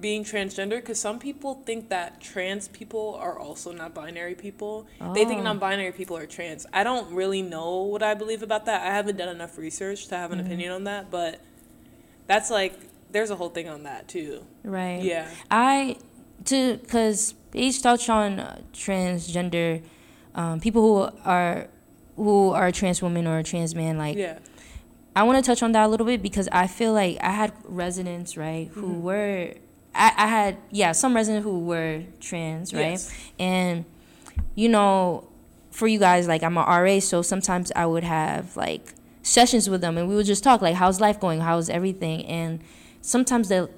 S2: being transgender because some people think that trans people are also not binary people. They think
S1: Oh.
S2: non binary people are trans. I don't really know what I believe about that. I haven't done enough research to have an opinion on that, but that's like, there's a whole thing on that too.
S1: Right.
S2: Yeah.
S1: I to because Paige touched on transgender um, people who are who are a trans women or a trans man. Like
S2: Yeah.
S1: I want to touch on that a little bit because I feel like I had residents right who
S2: Mm-hmm.
S1: were I, I had yeah some residents who were trans right
S2: Yes.
S1: and you know for you guys like I'm a RA so sometimes I would have like sessions with them and we would just talk like how's life going how's everything and sometimes the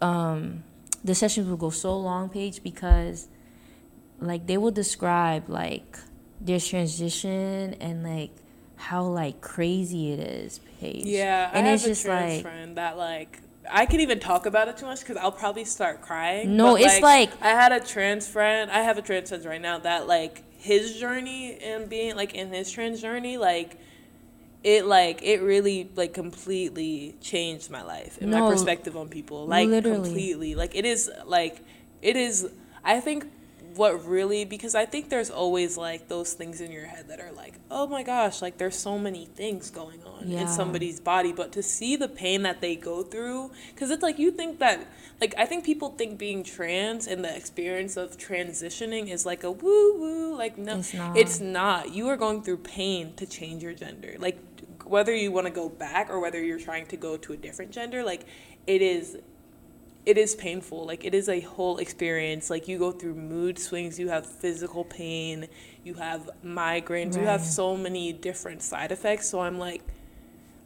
S1: um the sessions would go so long Paige because like they will describe like their transition and like how like crazy it is Paige
S2: Yeah.
S1: and
S2: I
S1: it's
S2: have
S1: just
S2: a trans
S1: like
S2: friend that like, I could even talk about it too much because I'll probably start crying.
S1: No,
S2: but,
S1: it's like-
S2: I had a trans friend. I have a trans friend right now that like his journey and being like in his trans journey, like it like it really like completely changed my life and
S1: No,
S2: my perspective on people. Like
S1: literally.
S2: completely. Like it is like it is. I think what really because I think there's always like those things in your head that are like, oh my gosh, like there's so many things going on
S1: Yeah.
S2: in somebody's body, but to see the pain that they go through, because it's like you think that, like I think people think being trans and the experience of transitioning is like a woo woo, like no,
S1: It's not.
S2: it's not. You are going through pain to change your gender, like whether you want to go back or whether you're trying to go to a different gender, like it is it is painful. Like it is a whole experience. Like you go through mood swings, you have physical pain, you have migraines, you have so many different side effects. So I'm like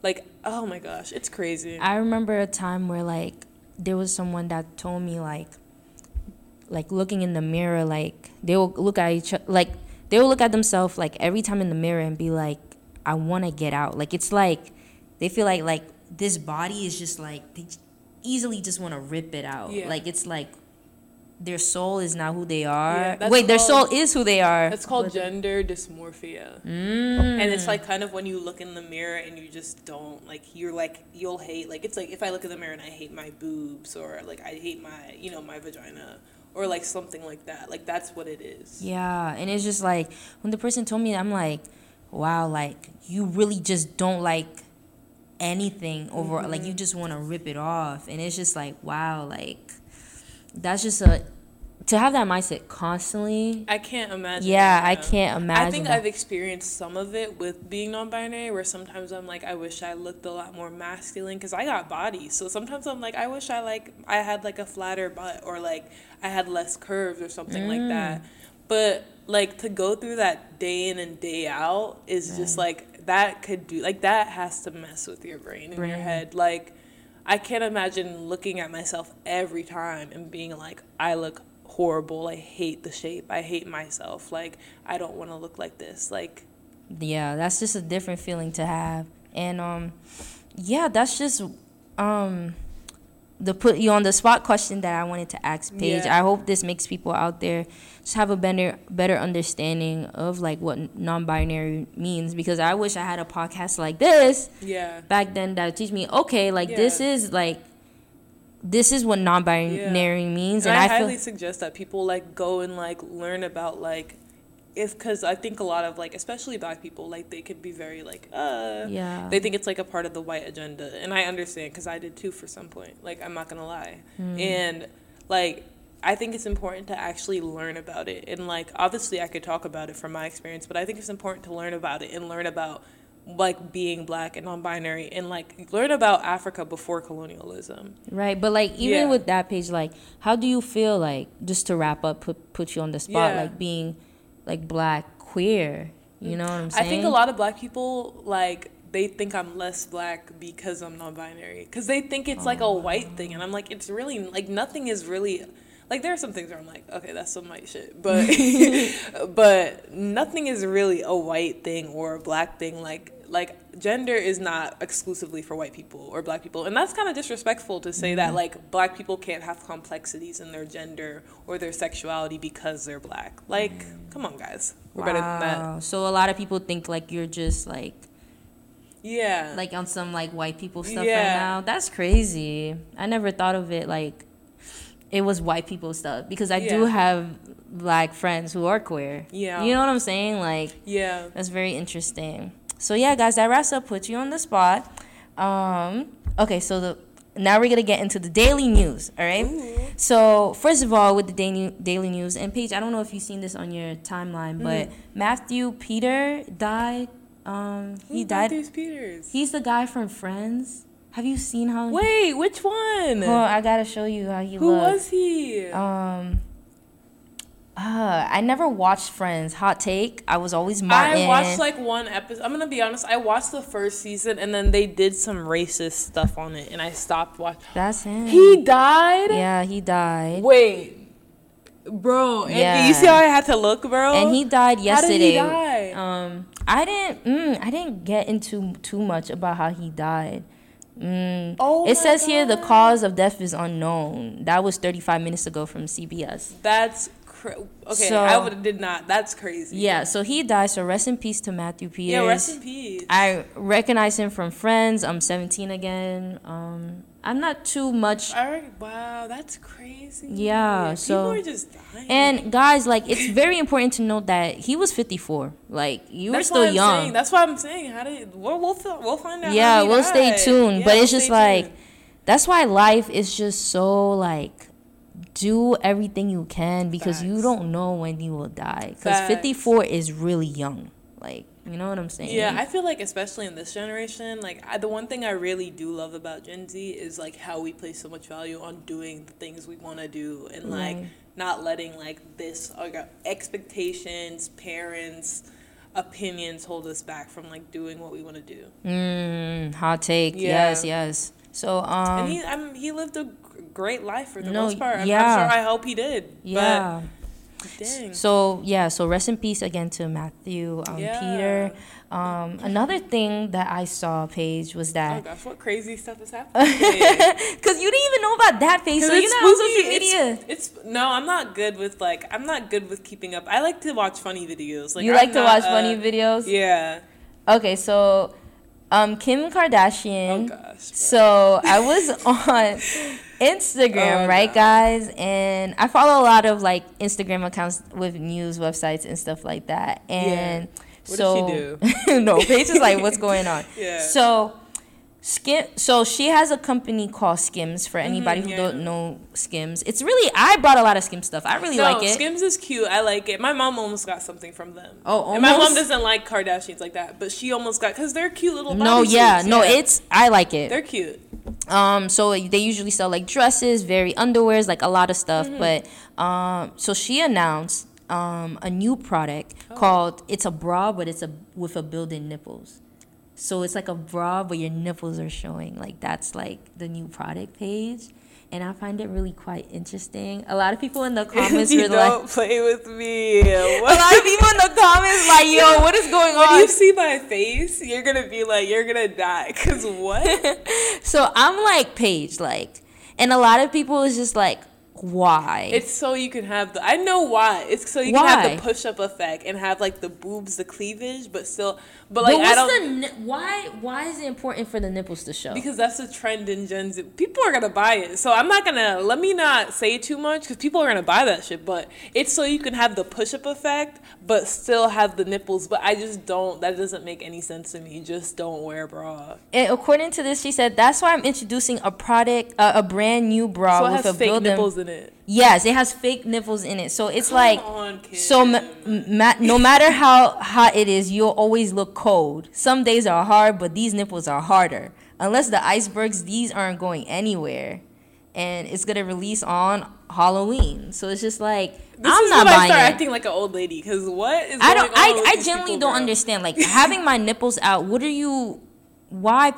S2: like oh my gosh, it's crazy.
S1: I remember a time where like there was someone that told me like like looking in the mirror like they will look at each like they will look at themselves like every time in the mirror and be like I want to get out. Like it's like they feel like like this body is just like they easily just want to rip it out.
S2: Yeah.
S1: Like it's like their soul is not who they are.
S2: Yeah,
S1: Wait, their soul is who they are.
S2: It's called gender dysmorphia.
S1: Mm.
S2: And it's like kind of when you look in the mirror and you just don't like you're like you'll hate like it's like if I look in the mirror and I hate my boobs or like I hate my you know my vagina or like something like that. Like that's what it is.
S1: Yeah, and it's just like when the person told me, I'm like, wow, like you really just don't like anything over, like
S2: Mm-hmm.
S1: you just want to rip it off, and it's just like, wow, like that's just a to have that mindset constantly.
S2: I can't imagine.
S1: Yeah, I can't imagine.
S2: I think
S1: that.
S2: I've experienced some of it with being non-binary, where sometimes I'm like, I wish I looked a lot more masculine because I got body. So sometimes I'm like, I wish I like I had like a flatter butt or like I had less curves or something like
S1: Mm.
S2: that. But like to go through that day in and day out is just like that could do like that has to mess with your brain and your head. Like I can't imagine looking at myself every time and being like, I look horrible. I hate the shape. I hate myself. Like, I don't want to look like this. Like,
S1: yeah that's just a different feeling to have and um yeah that's just um the put you on the spot question that i wanted to ask paige
S2: Yeah.
S1: i hope this makes people out there just have a better better understanding of like what non-binary means because i wish i had a podcast like this
S2: yeah.
S1: back then that would teach me okay like this is like this is what non-binary means
S2: And,
S1: and,
S2: I,
S1: i,
S2: highly
S1: feel
S2: suggest that people like go and like learn about like if because I think a lot of like especially black people like they could be very like uh
S1: yeah
S2: they think it's like a part of the white agenda and i understand because i did too for some point like i'm not gonna lie
S1: Hmm.
S2: and like i think it's important to actually learn about it and like obviously i could talk about it from my experience but i think it's important to learn about it and learn about like being black and non-binary and like learn about africa before colonialism
S1: Right, but like even
S2: Yeah.
S1: with that Paige, like how do you feel like just to wrap up, put put you on the spot,
S2: Yeah.
S1: like being like black queer, you know what I'm saying?
S2: I think a lot of black people like they think I'm less black because I'm non-binary because they think it's like a white thing, and I'm like, it's really like nothing is really like there are some things where I'm like, okay, that's some white shit, but but nothing is really a white thing or a black thing. Like like gender is not exclusively for white people or black people, and that's kind of disrespectful to say that mm-hmm. like black people can't have complexities in their gender or their sexuality because they're black. Like, mm-hmm. come on, guys, we're better than that.
S1: So a lot of people think like you're just like
S2: Yeah.
S1: like on some like white people stuff right now. That's crazy. I never thought of it like it was white people stuff because I do have black friends who are queer.
S2: Yeah.
S1: You know what I'm saying? Like
S2: yeah.
S1: That's very interesting. So yeah, guys, that wraps up put you on the spot. Um, okay, so the now we're gonna get into the daily news. All right. So first of all, with the daily daily news and Paige, I don't know if you've seen this on your timeline, but Matthew Peter died. Um, he
S2: Who's
S1: died.
S2: Matthews Peters.
S1: He's the guy from Friends. Have you seen how?
S2: Wait, which one?
S1: On, I gotta show you how he
S2: Who
S1: looks.
S2: was he?
S1: Um. Uh, I never watched Friends. Hot take. I was always Martin.
S2: I watched like one episode. I'm gonna be honest. I watched the first season, and then they did some racist stuff on it, and I stopped watching.
S1: That's him.
S2: He died.
S1: Yeah, he died.
S2: Wait, bro. And
S1: Yeah.
S2: you see how I had to look, bro?
S1: And he died yesterday.
S2: How did he die?
S1: Um, I didn't. Mm, I didn't get into too much about how he died. Mm.
S2: Oh
S1: it says here the cause of death is unknown. That was 35 minutes ago from CBS.
S2: That's cra- okay.
S1: So-
S2: I would have did not. That's crazy.
S1: Yeah, so he died. So rest in peace to Matthew Peters.
S2: Yeah. Rest in peace.
S1: I recognize him from Friends. I'm 17 again. Um, I'm not too much.
S2: All right. Wow, that's crazy.
S1: Yeah,
S2: People
S1: so-
S2: are just dying.
S1: And guys, like, it's very important to note that he was 54. Like, you were
S2: That's
S1: still
S2: why I'm
S1: young.
S2: Saying, that's why I'm saying. How did we'll we'll, we'll find out.
S1: yeah, we'll stay tuned.
S2: Yeah,
S1: but
S2: we'll
S1: it's just
S2: stay
S1: like,
S2: tuned.
S1: that's why life is just so like, do everything you can because you don't know when you will die. Because 54 is really young. Like, you know what I'm saying?
S2: Yeah, I feel like especially in this generation, like I, the one thing I really do love about Gen Z is like how we place so much value on doing the things we want to do and like not letting like this like expectations, parents, opinions hold us back from like doing what we want to do.
S1: Mm, hot take.
S2: Yeah.
S1: Yes, yes. So, um,
S2: and he, I mean, he lived a great life for the
S1: No,
S2: most part. I'm,
S1: yeah.
S2: Sure. I hope he did.
S1: yeah.
S2: But dang.
S1: So yeah, so rest in peace again to Matthew, um,
S2: Yeah.
S1: Peter. Um, another thing that I saw, Paige, was that.
S2: Oh gosh, what crazy stuff is happening?
S1: because you didn't even know about that Paige, so you're not on social media.
S2: It's, it's no, I'm not good with like I'm not good with keeping up. I like to watch funny videos. Like
S1: you
S2: I'm
S1: like to
S2: not,
S1: watch
S2: uh,
S1: funny videos?
S2: Yeah.
S1: Okay, so um, Kim Kardashian.
S2: Oh gosh.
S1: So I was on Instagram,
S2: Oh,
S1: right,
S2: no.
S1: guys? And I follow a lot of like Instagram accounts with news websites and stuff like that. And
S2: What
S1: so
S2: does she
S1: no, Paige is like, what's going on?
S2: Yeah.
S1: So Skim so she has a company called Skims for anybody who
S2: Mm-hmm, yeah.
S1: don't know Skims. It's really I bought a lot of Skims stuff. I really
S2: No,
S1: like it.
S2: Skims is cute. I like it. My mom almost got something from them.
S1: Oh,
S2: And my mom doesn't like Kardashians like that, but she almost got because they're cute little.
S1: no, yeah, no, it's I like it.
S2: they're cute.
S1: Um, so they usually sell like dresses, very underwears, like a lot of stuff.
S2: Mm-hmm.
S1: But um, so she announced um a new product
S2: Oh.
S1: called it's a bra, but it's a with a built-in nipples. So it's like a bra, but your nipples are showing. Like that's like the new product Paige. And I find it really quite interesting. A lot of people in the comments
S2: you
S1: were
S2: don't
S1: like,
S2: play with me.
S1: a lot of people in the comments like, yo, what is going
S2: When
S1: on?
S2: you see my face, you're gonna be like, you're gonna die. Cause what?
S1: So I'm like Paige, like, and a lot of people is just like, why?
S2: It's so you can have the. I know why. It's so you can have the push up effect and have like the boobs, the cleavage, but still. But like
S1: but
S2: I don't.
S1: the why? Why is it important for the nipples to show?
S2: because that's the trend in Gen Z. People are gonna buy it, so I'm not gonna let me not say too much because people are gonna buy that shit. But it's so you can have the push-up effect, but still have the nipples. But I just don't. That doesn't make any sense to me. Just don't wear a bra.
S1: And according to this, she said that's why I'm introducing a product, uh, a brand new bra
S2: So it
S1: with
S2: has
S1: a
S2: fake
S1: built-in.
S2: nipples in it.
S1: Yes, it has fake nipples in it, so it's like.
S2: On.
S1: So ma- ma- no matter how hot it is, you'll always look cold. Some days are hard, but these nipples are harder. Unless the icebergs, these aren't going anywhere, and it's gonna release on Halloween. So it's just like
S2: this
S1: I'm
S2: is
S1: not
S2: when I start
S1: it.
S2: acting like an old lady. Cause what is
S1: I
S2: going
S1: don't.
S2: on
S1: I I genuinely don't understand. Like having my nipples out. What are you? Why?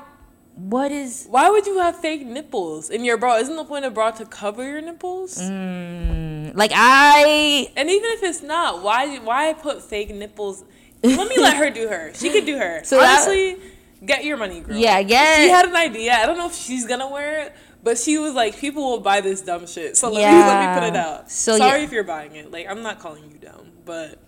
S1: What is?
S2: Why would you have fake nipples in your bra? Isn't the point of bra to cover your nipples?
S1: Mm, like I.
S2: And even if it's not, why why put fake nipples? Let me let her do her. She could do her.
S1: So that-
S2: Honestly, get your money, girl.
S1: Yeah, get-
S2: She had an idea. I don't know if she's gonna wear it, but she was like, people will buy this dumb shit. So let me let me put it out.
S1: So,
S2: Sorry
S1: yeah.
S2: if you're buying it. Like I'm not calling you dumb, but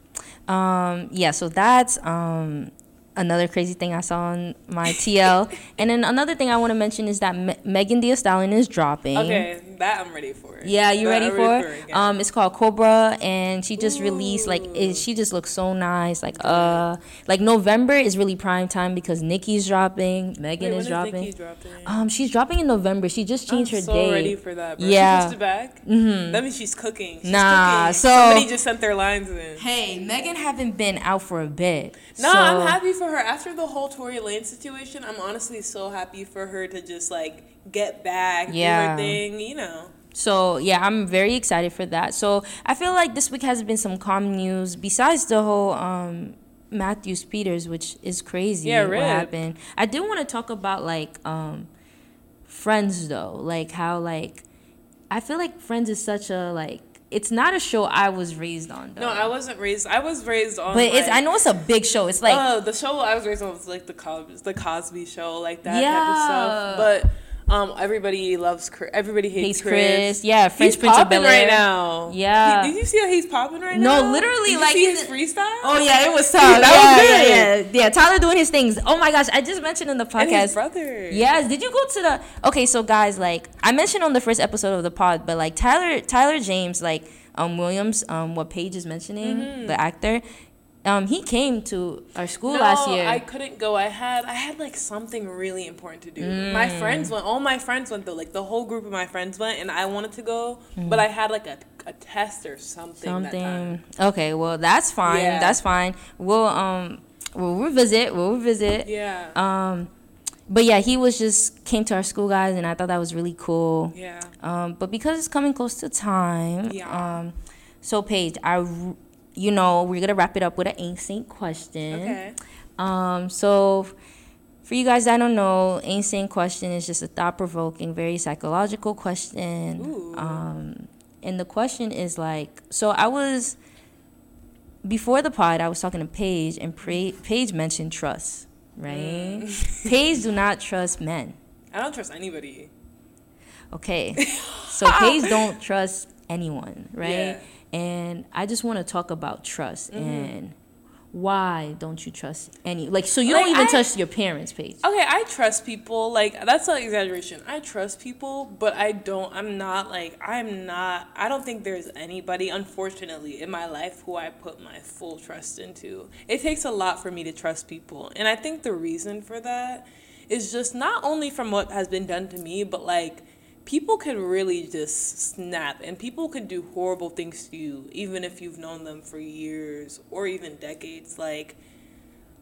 S1: Um. Yeah. So that's um another crazy thing I saw on my TL. and then another thing I want to mention is that Me- Megan Thee Stallion is dropping.
S2: okay, that I'm ready for.
S1: Yeah, you
S2: That
S1: ready
S2: I'm
S1: for?
S2: it
S1: it? Um, it's called Cobra, and she just released like it, she just looks so nice. Like uh, like November is really prime time because Nicki's dropping, Megan
S2: Wait,
S1: is
S2: is
S1: dropping.
S2: Nicki dropping?
S1: Um, she's dropping in November. She just changed
S2: I'm
S1: her
S2: so
S1: date.
S2: ready for that. Bro.
S1: Yeah.
S2: She back. Mm-hmm. That means she's cooking. She's
S1: Nah,
S2: cooking.
S1: so-
S2: somebody just sent their lines in.
S1: Hey, Megan haven't been out for a bit.
S2: No,
S1: so-
S2: I'm happy for her. After the whole Tory Lanez situation, I'm honestly so happy for her to just like get back,
S1: Yeah.
S2: do her thing, you know.
S1: So yeah, I'm very excited for that. So I feel like this week has been some calm news besides the whole um Matthews Peters, which is crazy.
S2: Yeah,
S1: what happened? I did want to talk about like um Friends though, like how like I feel like Friends is such a like it's not a show I was raised on though.
S2: No, I wasn't raised. I was raised on.
S1: but it's I know it's a big show. It's like
S2: oh, the show I was raised on was like the Cos- the Cosby Show, like that type
S1: Yeah.
S2: of stuff. But Um, everybody loves Chris. Everybody hates,
S1: Hates
S2: Chris.
S1: Chris. Yeah, French
S2: he's
S1: Prince of
S2: popping
S1: Bel-Air.
S2: right now.
S1: Yeah.
S2: He- did you see how he's popping right
S1: No,
S2: now?
S1: No, literally,
S2: Did you
S1: like,
S2: see
S1: he's-
S2: his freestyle.
S1: Oh yeah, it was tough.
S2: That
S1: yeah,
S2: was good.
S1: yeah, yeah. Tyler doing his things. Oh my gosh, I just mentioned in the podcast.
S2: and his brother.
S1: Yes, did you go to the? Okay, so guys, like I mentioned on the first episode of the pod, but like Tyler, Tyler James, like um Williams, um what Paige is mentioning,
S2: Mm-hmm.
S1: the actor, um he came to our school
S2: No,
S1: last year.
S2: I couldn't go. I had I had like something really important to do. My
S1: Mm.
S2: friends went. All my friends went though. Like the whole group of my friends went, and I wanted to go,
S1: Mm.
S2: but I had like a, a test or something. That time.
S1: Something. Okay, well that's fine.
S2: Yeah.
S1: That's fine. We'll um we'll revisit. We'll revisit.
S2: Yeah.
S1: Um, but yeah, he was just came to our school, guys, and I thought that was really cool.
S2: yeah.
S1: Um, but because it's coming close to time,
S2: Yeah.
S1: um, so Paige, I, you know, we're gonna wrap it up with an A.SAINT question.
S2: Okay.
S1: Um, so for you guys that don't know, A.SAINT question is just a thought-provoking, very psychological question.
S2: Ooh.
S1: Um, and the question is like, so I was before the pod, I was talking to Paige, and Paige mentioned trust, right?
S2: Mm.
S1: Paige do not trust men.
S2: I don't trust anybody.
S1: Okay. So Paige don't trust anyone, right?
S2: Yeah.
S1: And I just want to talk about trust
S2: Mm-hmm.
S1: and why don't you trust any like so you
S2: Like,
S1: don't even
S2: I-
S1: trust your parents, Paige
S2: Okay, I trust people. Like that's not exaggeration. I trust people, but I don't. I'm not like I'm not. I don't think there's anybody, unfortunately, in my life who I put my full trust into. It takes a lot for me to trust people, and I think the reason for that is just not only from what has been done to me, but like people could really just snap and people could do horrible things to you even if you've known them for years or even decades like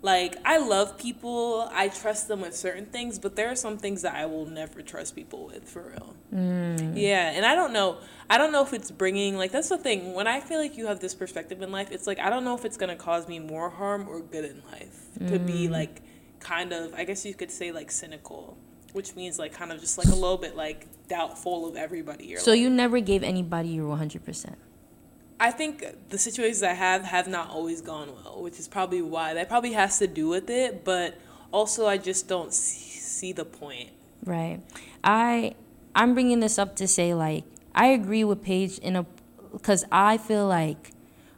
S2: like I love people, I trust them with certain things, but there are some things that I will never trust people with for real. Mm. Yeah, and I don't know. I don't know if it's bringing like that's the thing. When I feel like you have this perspective in life, it's like I don't know if it's gonna cause me more harm or good in life to be mm. like kind of I guess you could say like cynical, which means like kind of just like a little bit like doubtful of everybody. Or
S1: So
S2: like,
S1: you never gave anybody your 100%.
S2: I think the situations I have have not always gone well, which is probably why that probably has to do with it. But also, I just don't see, see the point.
S1: Right. I I'm bringing this up to say like I agree with Paige in a cuz I feel like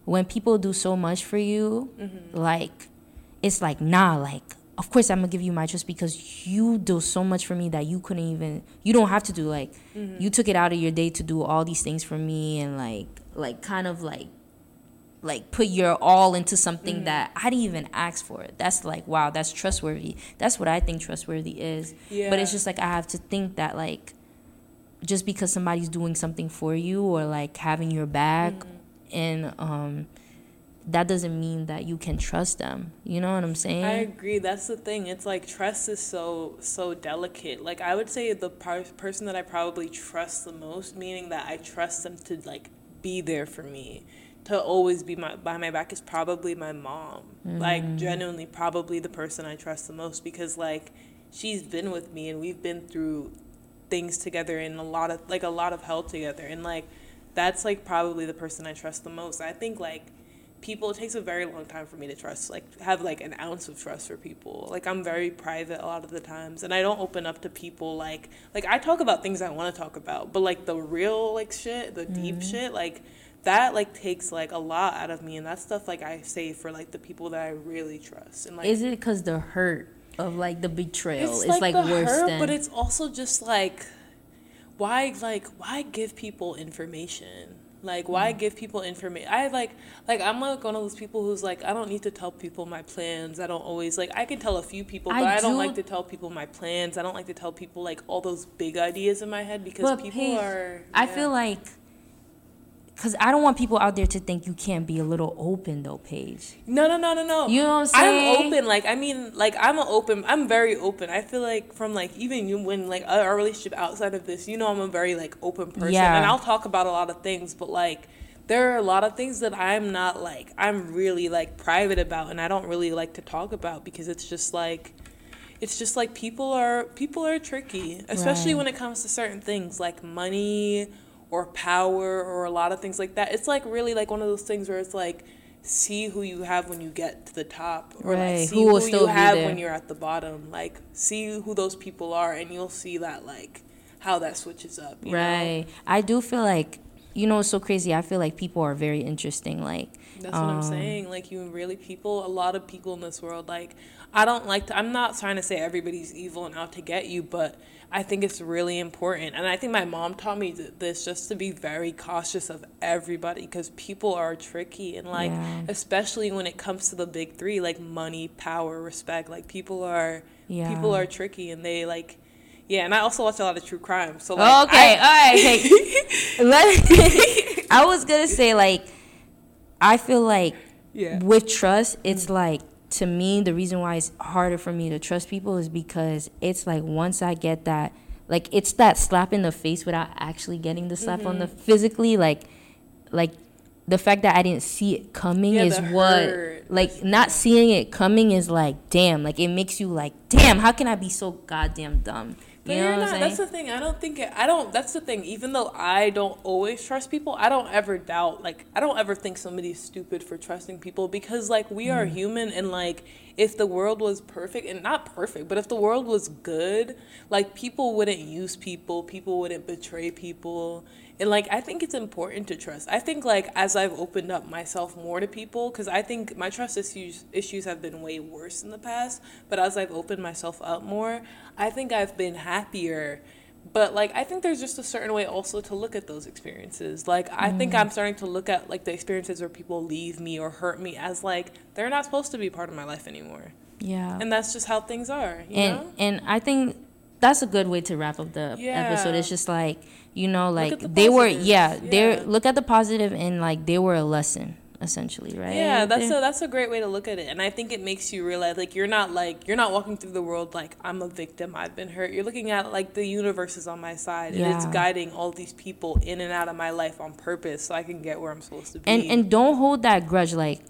S1: when people do so much for you, mm-hmm. like it's like nah, like of course I'm going to give you my trust because you do so much for me that you couldn't even you don't have to do like mm-hmm. you took it out of your day to do all these things for me and like like kind of like like put your all into something mm-hmm. that I didn't even ask for. That's like wow, that's trustworthy. That's what I think trustworthy is. Yeah. But it's just like I have to think that like just because somebody's doing something for you or like having your back mm-hmm. and um that doesn't mean that you can trust them. You know what I'm saying?
S2: I agree. That's the thing. It's like trust is so so delicate. Like I would say the par- person that I probably trust the most, meaning that I trust them to like be there for me, to always be my by my back, is probably my mom. Like mm. genuinely, probably the person I trust the most because like she's been with me and we've been through things together and a lot of like a lot of hell together and like that's like probably the person I trust the most. I think like people it takes a very long time for me to trust like have like an ounce of trust for people. Like i'm very private a lot of the times and i don't open up to people like like i talk about things i want to talk about but like the real like shit the deep mm-hmm. shit like that like takes like a lot out of me and that stuff like i save for like the people that i really trust and like
S1: Is it cuz the hurt of like the betrayal
S2: it's
S1: is
S2: like,
S1: like,
S2: the
S1: worse
S2: hurt,
S1: than
S2: but it's also just like why like why give people information like why mm-hmm. give people information i like like i'm like one of those people who's like i don't need to tell people my plans. I don't always like i can tell a few people but
S1: I
S2: i, don't
S1: do-
S2: like to tell people my plans. I don't like to tell people like all those big ideas in my head because people
S1: Paige,
S2: are
S1: I feel like because I don't want people out there to think you can't be a little open though, Paige.
S2: No, no, no, no, no.
S1: You know what I'm saying?
S2: I'm open. Like, I mean, like, I'm an open. I'm very open. I feel like from like even you when like our relationship outside of this, you know, I'm a very like open person,
S1: Yeah.
S2: and I'll talk about a lot of things. But like, there are a lot of things that I'm not like. I'm really like private about, and I don't really like to talk about because it's just like. It's just like people are people are tricky, especially
S1: Right.
S2: when it comes to certain things like money or power or a lot of things like that. It's like really like one of those things where it's like see who you have when you get to the top or
S1: Right,
S2: like see
S1: who
S2: who,
S1: still
S2: you have
S1: there.
S2: when you're at the bottom like see who those people are and you'll see that like how that switches up you know?
S1: Right. I do feel like you know it's so crazy. I feel like people are very interesting. Like
S2: That's what I'm
S1: um,
S2: saying. Like you really people, a lot of people in this world. Like I don't like. To, I'm not trying to say everybody's evil and out to get you, but I think it's really important. And I think my mom taught me th- this just to be very cautious of everybody because people are tricky and like
S1: Yeah.
S2: especially when it comes to the big three, like money, power, respect. Like people are
S1: Yeah.
S2: people are tricky and they like. Yeah, and I also watch a lot of true crime. So
S1: Oh,
S2: like,
S1: okay,
S2: I-
S1: all right. Hey, let- I was gonna say like, I feel like
S2: Yeah.
S1: with trust, it's like to me the reason why it's harder for me to trust people is because it's like once I get that, like it's that slap in the face without actually getting the slap on the
S2: Mm-hmm.
S1: physically, like, like the fact that I didn't see it coming
S2: Yeah,
S1: is what
S2: hurt.
S1: like not seeing it coming is like damn like it makes you like damn how can I be so goddamn dumb
S2: But
S1: you know
S2: you're not. That's the thing. I don't think it, I don't. That's the thing. Even though I don't always trust people, I don't ever doubt. Like I don't ever think somebody's stupid for trusting people because like we
S1: Mm.
S2: are human and like if the world was perfect and not perfect, but if the world was good, like people wouldn't use people, people wouldn't betray people. And like I think it's important to trust. I think like as I've opened up myself more to people cuz I think my trust issues issues have been way worse in the past, but as I've opened myself up more, I think I've been happier. But like I think there's just a certain way also to look at those experiences. Like I think I'm mm. starting to look at like the experiences where people leave me or hurt me as like they're not supposed to be part of my life anymore.
S1: yeah
S2: And that's just how things are, you
S1: and
S2: know?
S1: and I think that's a good way to wrap up the
S2: Yeah.
S1: episode. It's just like you know, like
S2: the
S1: they were, yeah, they
S2: Yeah.
S1: look at the positive and like they were a lesson essentially, right?
S2: Yeah, that's
S1: They-
S2: a that's a great way to look at it, and I think it makes you realize like you're not like you're not walking through the world like I'm a victim, I've been hurt. You're looking at like the universe is on my side, and it's guiding all these people in and out of my life on purpose, so I can get where I'm supposed to be.
S1: and and don't hold that grudge. Like,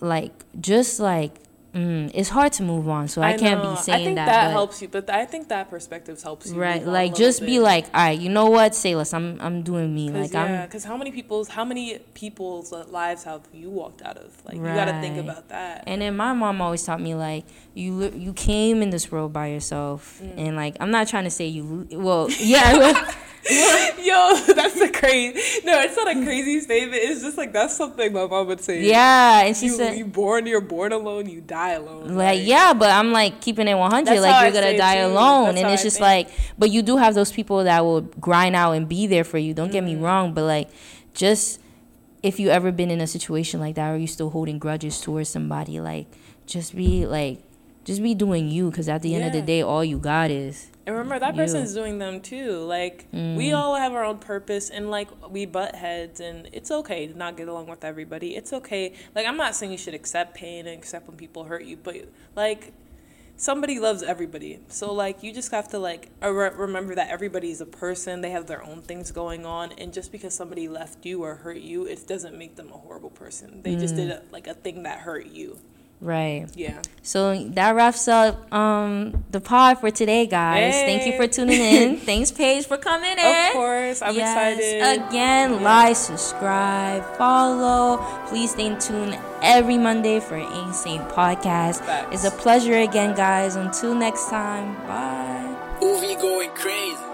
S1: like just like mm, it's hard to move on. So I, can't
S2: know.
S1: be saying that.
S2: I think
S1: that.
S2: that, helps you, but I think that perspective helps you.
S1: Right,
S2: move on a
S1: like just be
S2: bit.
S1: like, all right, you know what, say less. I'm I'm doing me.
S2: Cause,
S1: Like
S2: yeah,
S1: I'm
S2: because how many people's how many people's lives have you walked out of? Like you got to think about that.
S1: And then my mom always taught me like you you came in this world by yourself,
S2: Mm.
S1: and like I'm not trying to say you well yeah
S2: Yo, that's a crazy. No, it's not a crazy statement. It's just like that's something my mom would say.
S1: yeah, and she
S2: you,
S1: said
S2: you born, you're born alone. You die alone.
S1: like yeah, but I'm like keeping it 100. Like you're
S2: I
S1: gonna die
S2: too.
S1: alone,
S2: That's
S1: and it's just like, but you do have those people that will grind out and be there for you. Don't get me
S2: Mm-hmm.
S1: wrong, but like just if you ever been in a situation like that, or you still holding grudges towards somebody, like just be like. Just be doing you, because at the end of the day, all you got is
S2: And remember that
S1: You.
S2: person's doing them too. Like we mm. all have our own purpose, and like we butt heads, and it's okay to not get along with everybody. It's okay. Like I'm not saying you should accept pain and accept when people hurt you, but like somebody loves everybody. So like you just have to like re- remember that everybody is a person. They have their own things going on, and just because somebody left you or hurt you, it doesn't make them a horrible person. They just mm. did a, like a thing that hurt you.
S1: Right.
S2: Yeah.
S1: So that wraps up um, the pod for today, guys. Thank you for tuning in. Thanks, Paige, for coming in.
S2: Of course, I'm
S1: yes.
S2: excited.
S1: Again, like, subscribe, follow. Please stay tuned every Monday for A.SAINT Podcast.
S2: Facts.
S1: It's a pleasure again, guys. Until next time, bye.
S3: Movie going crazy.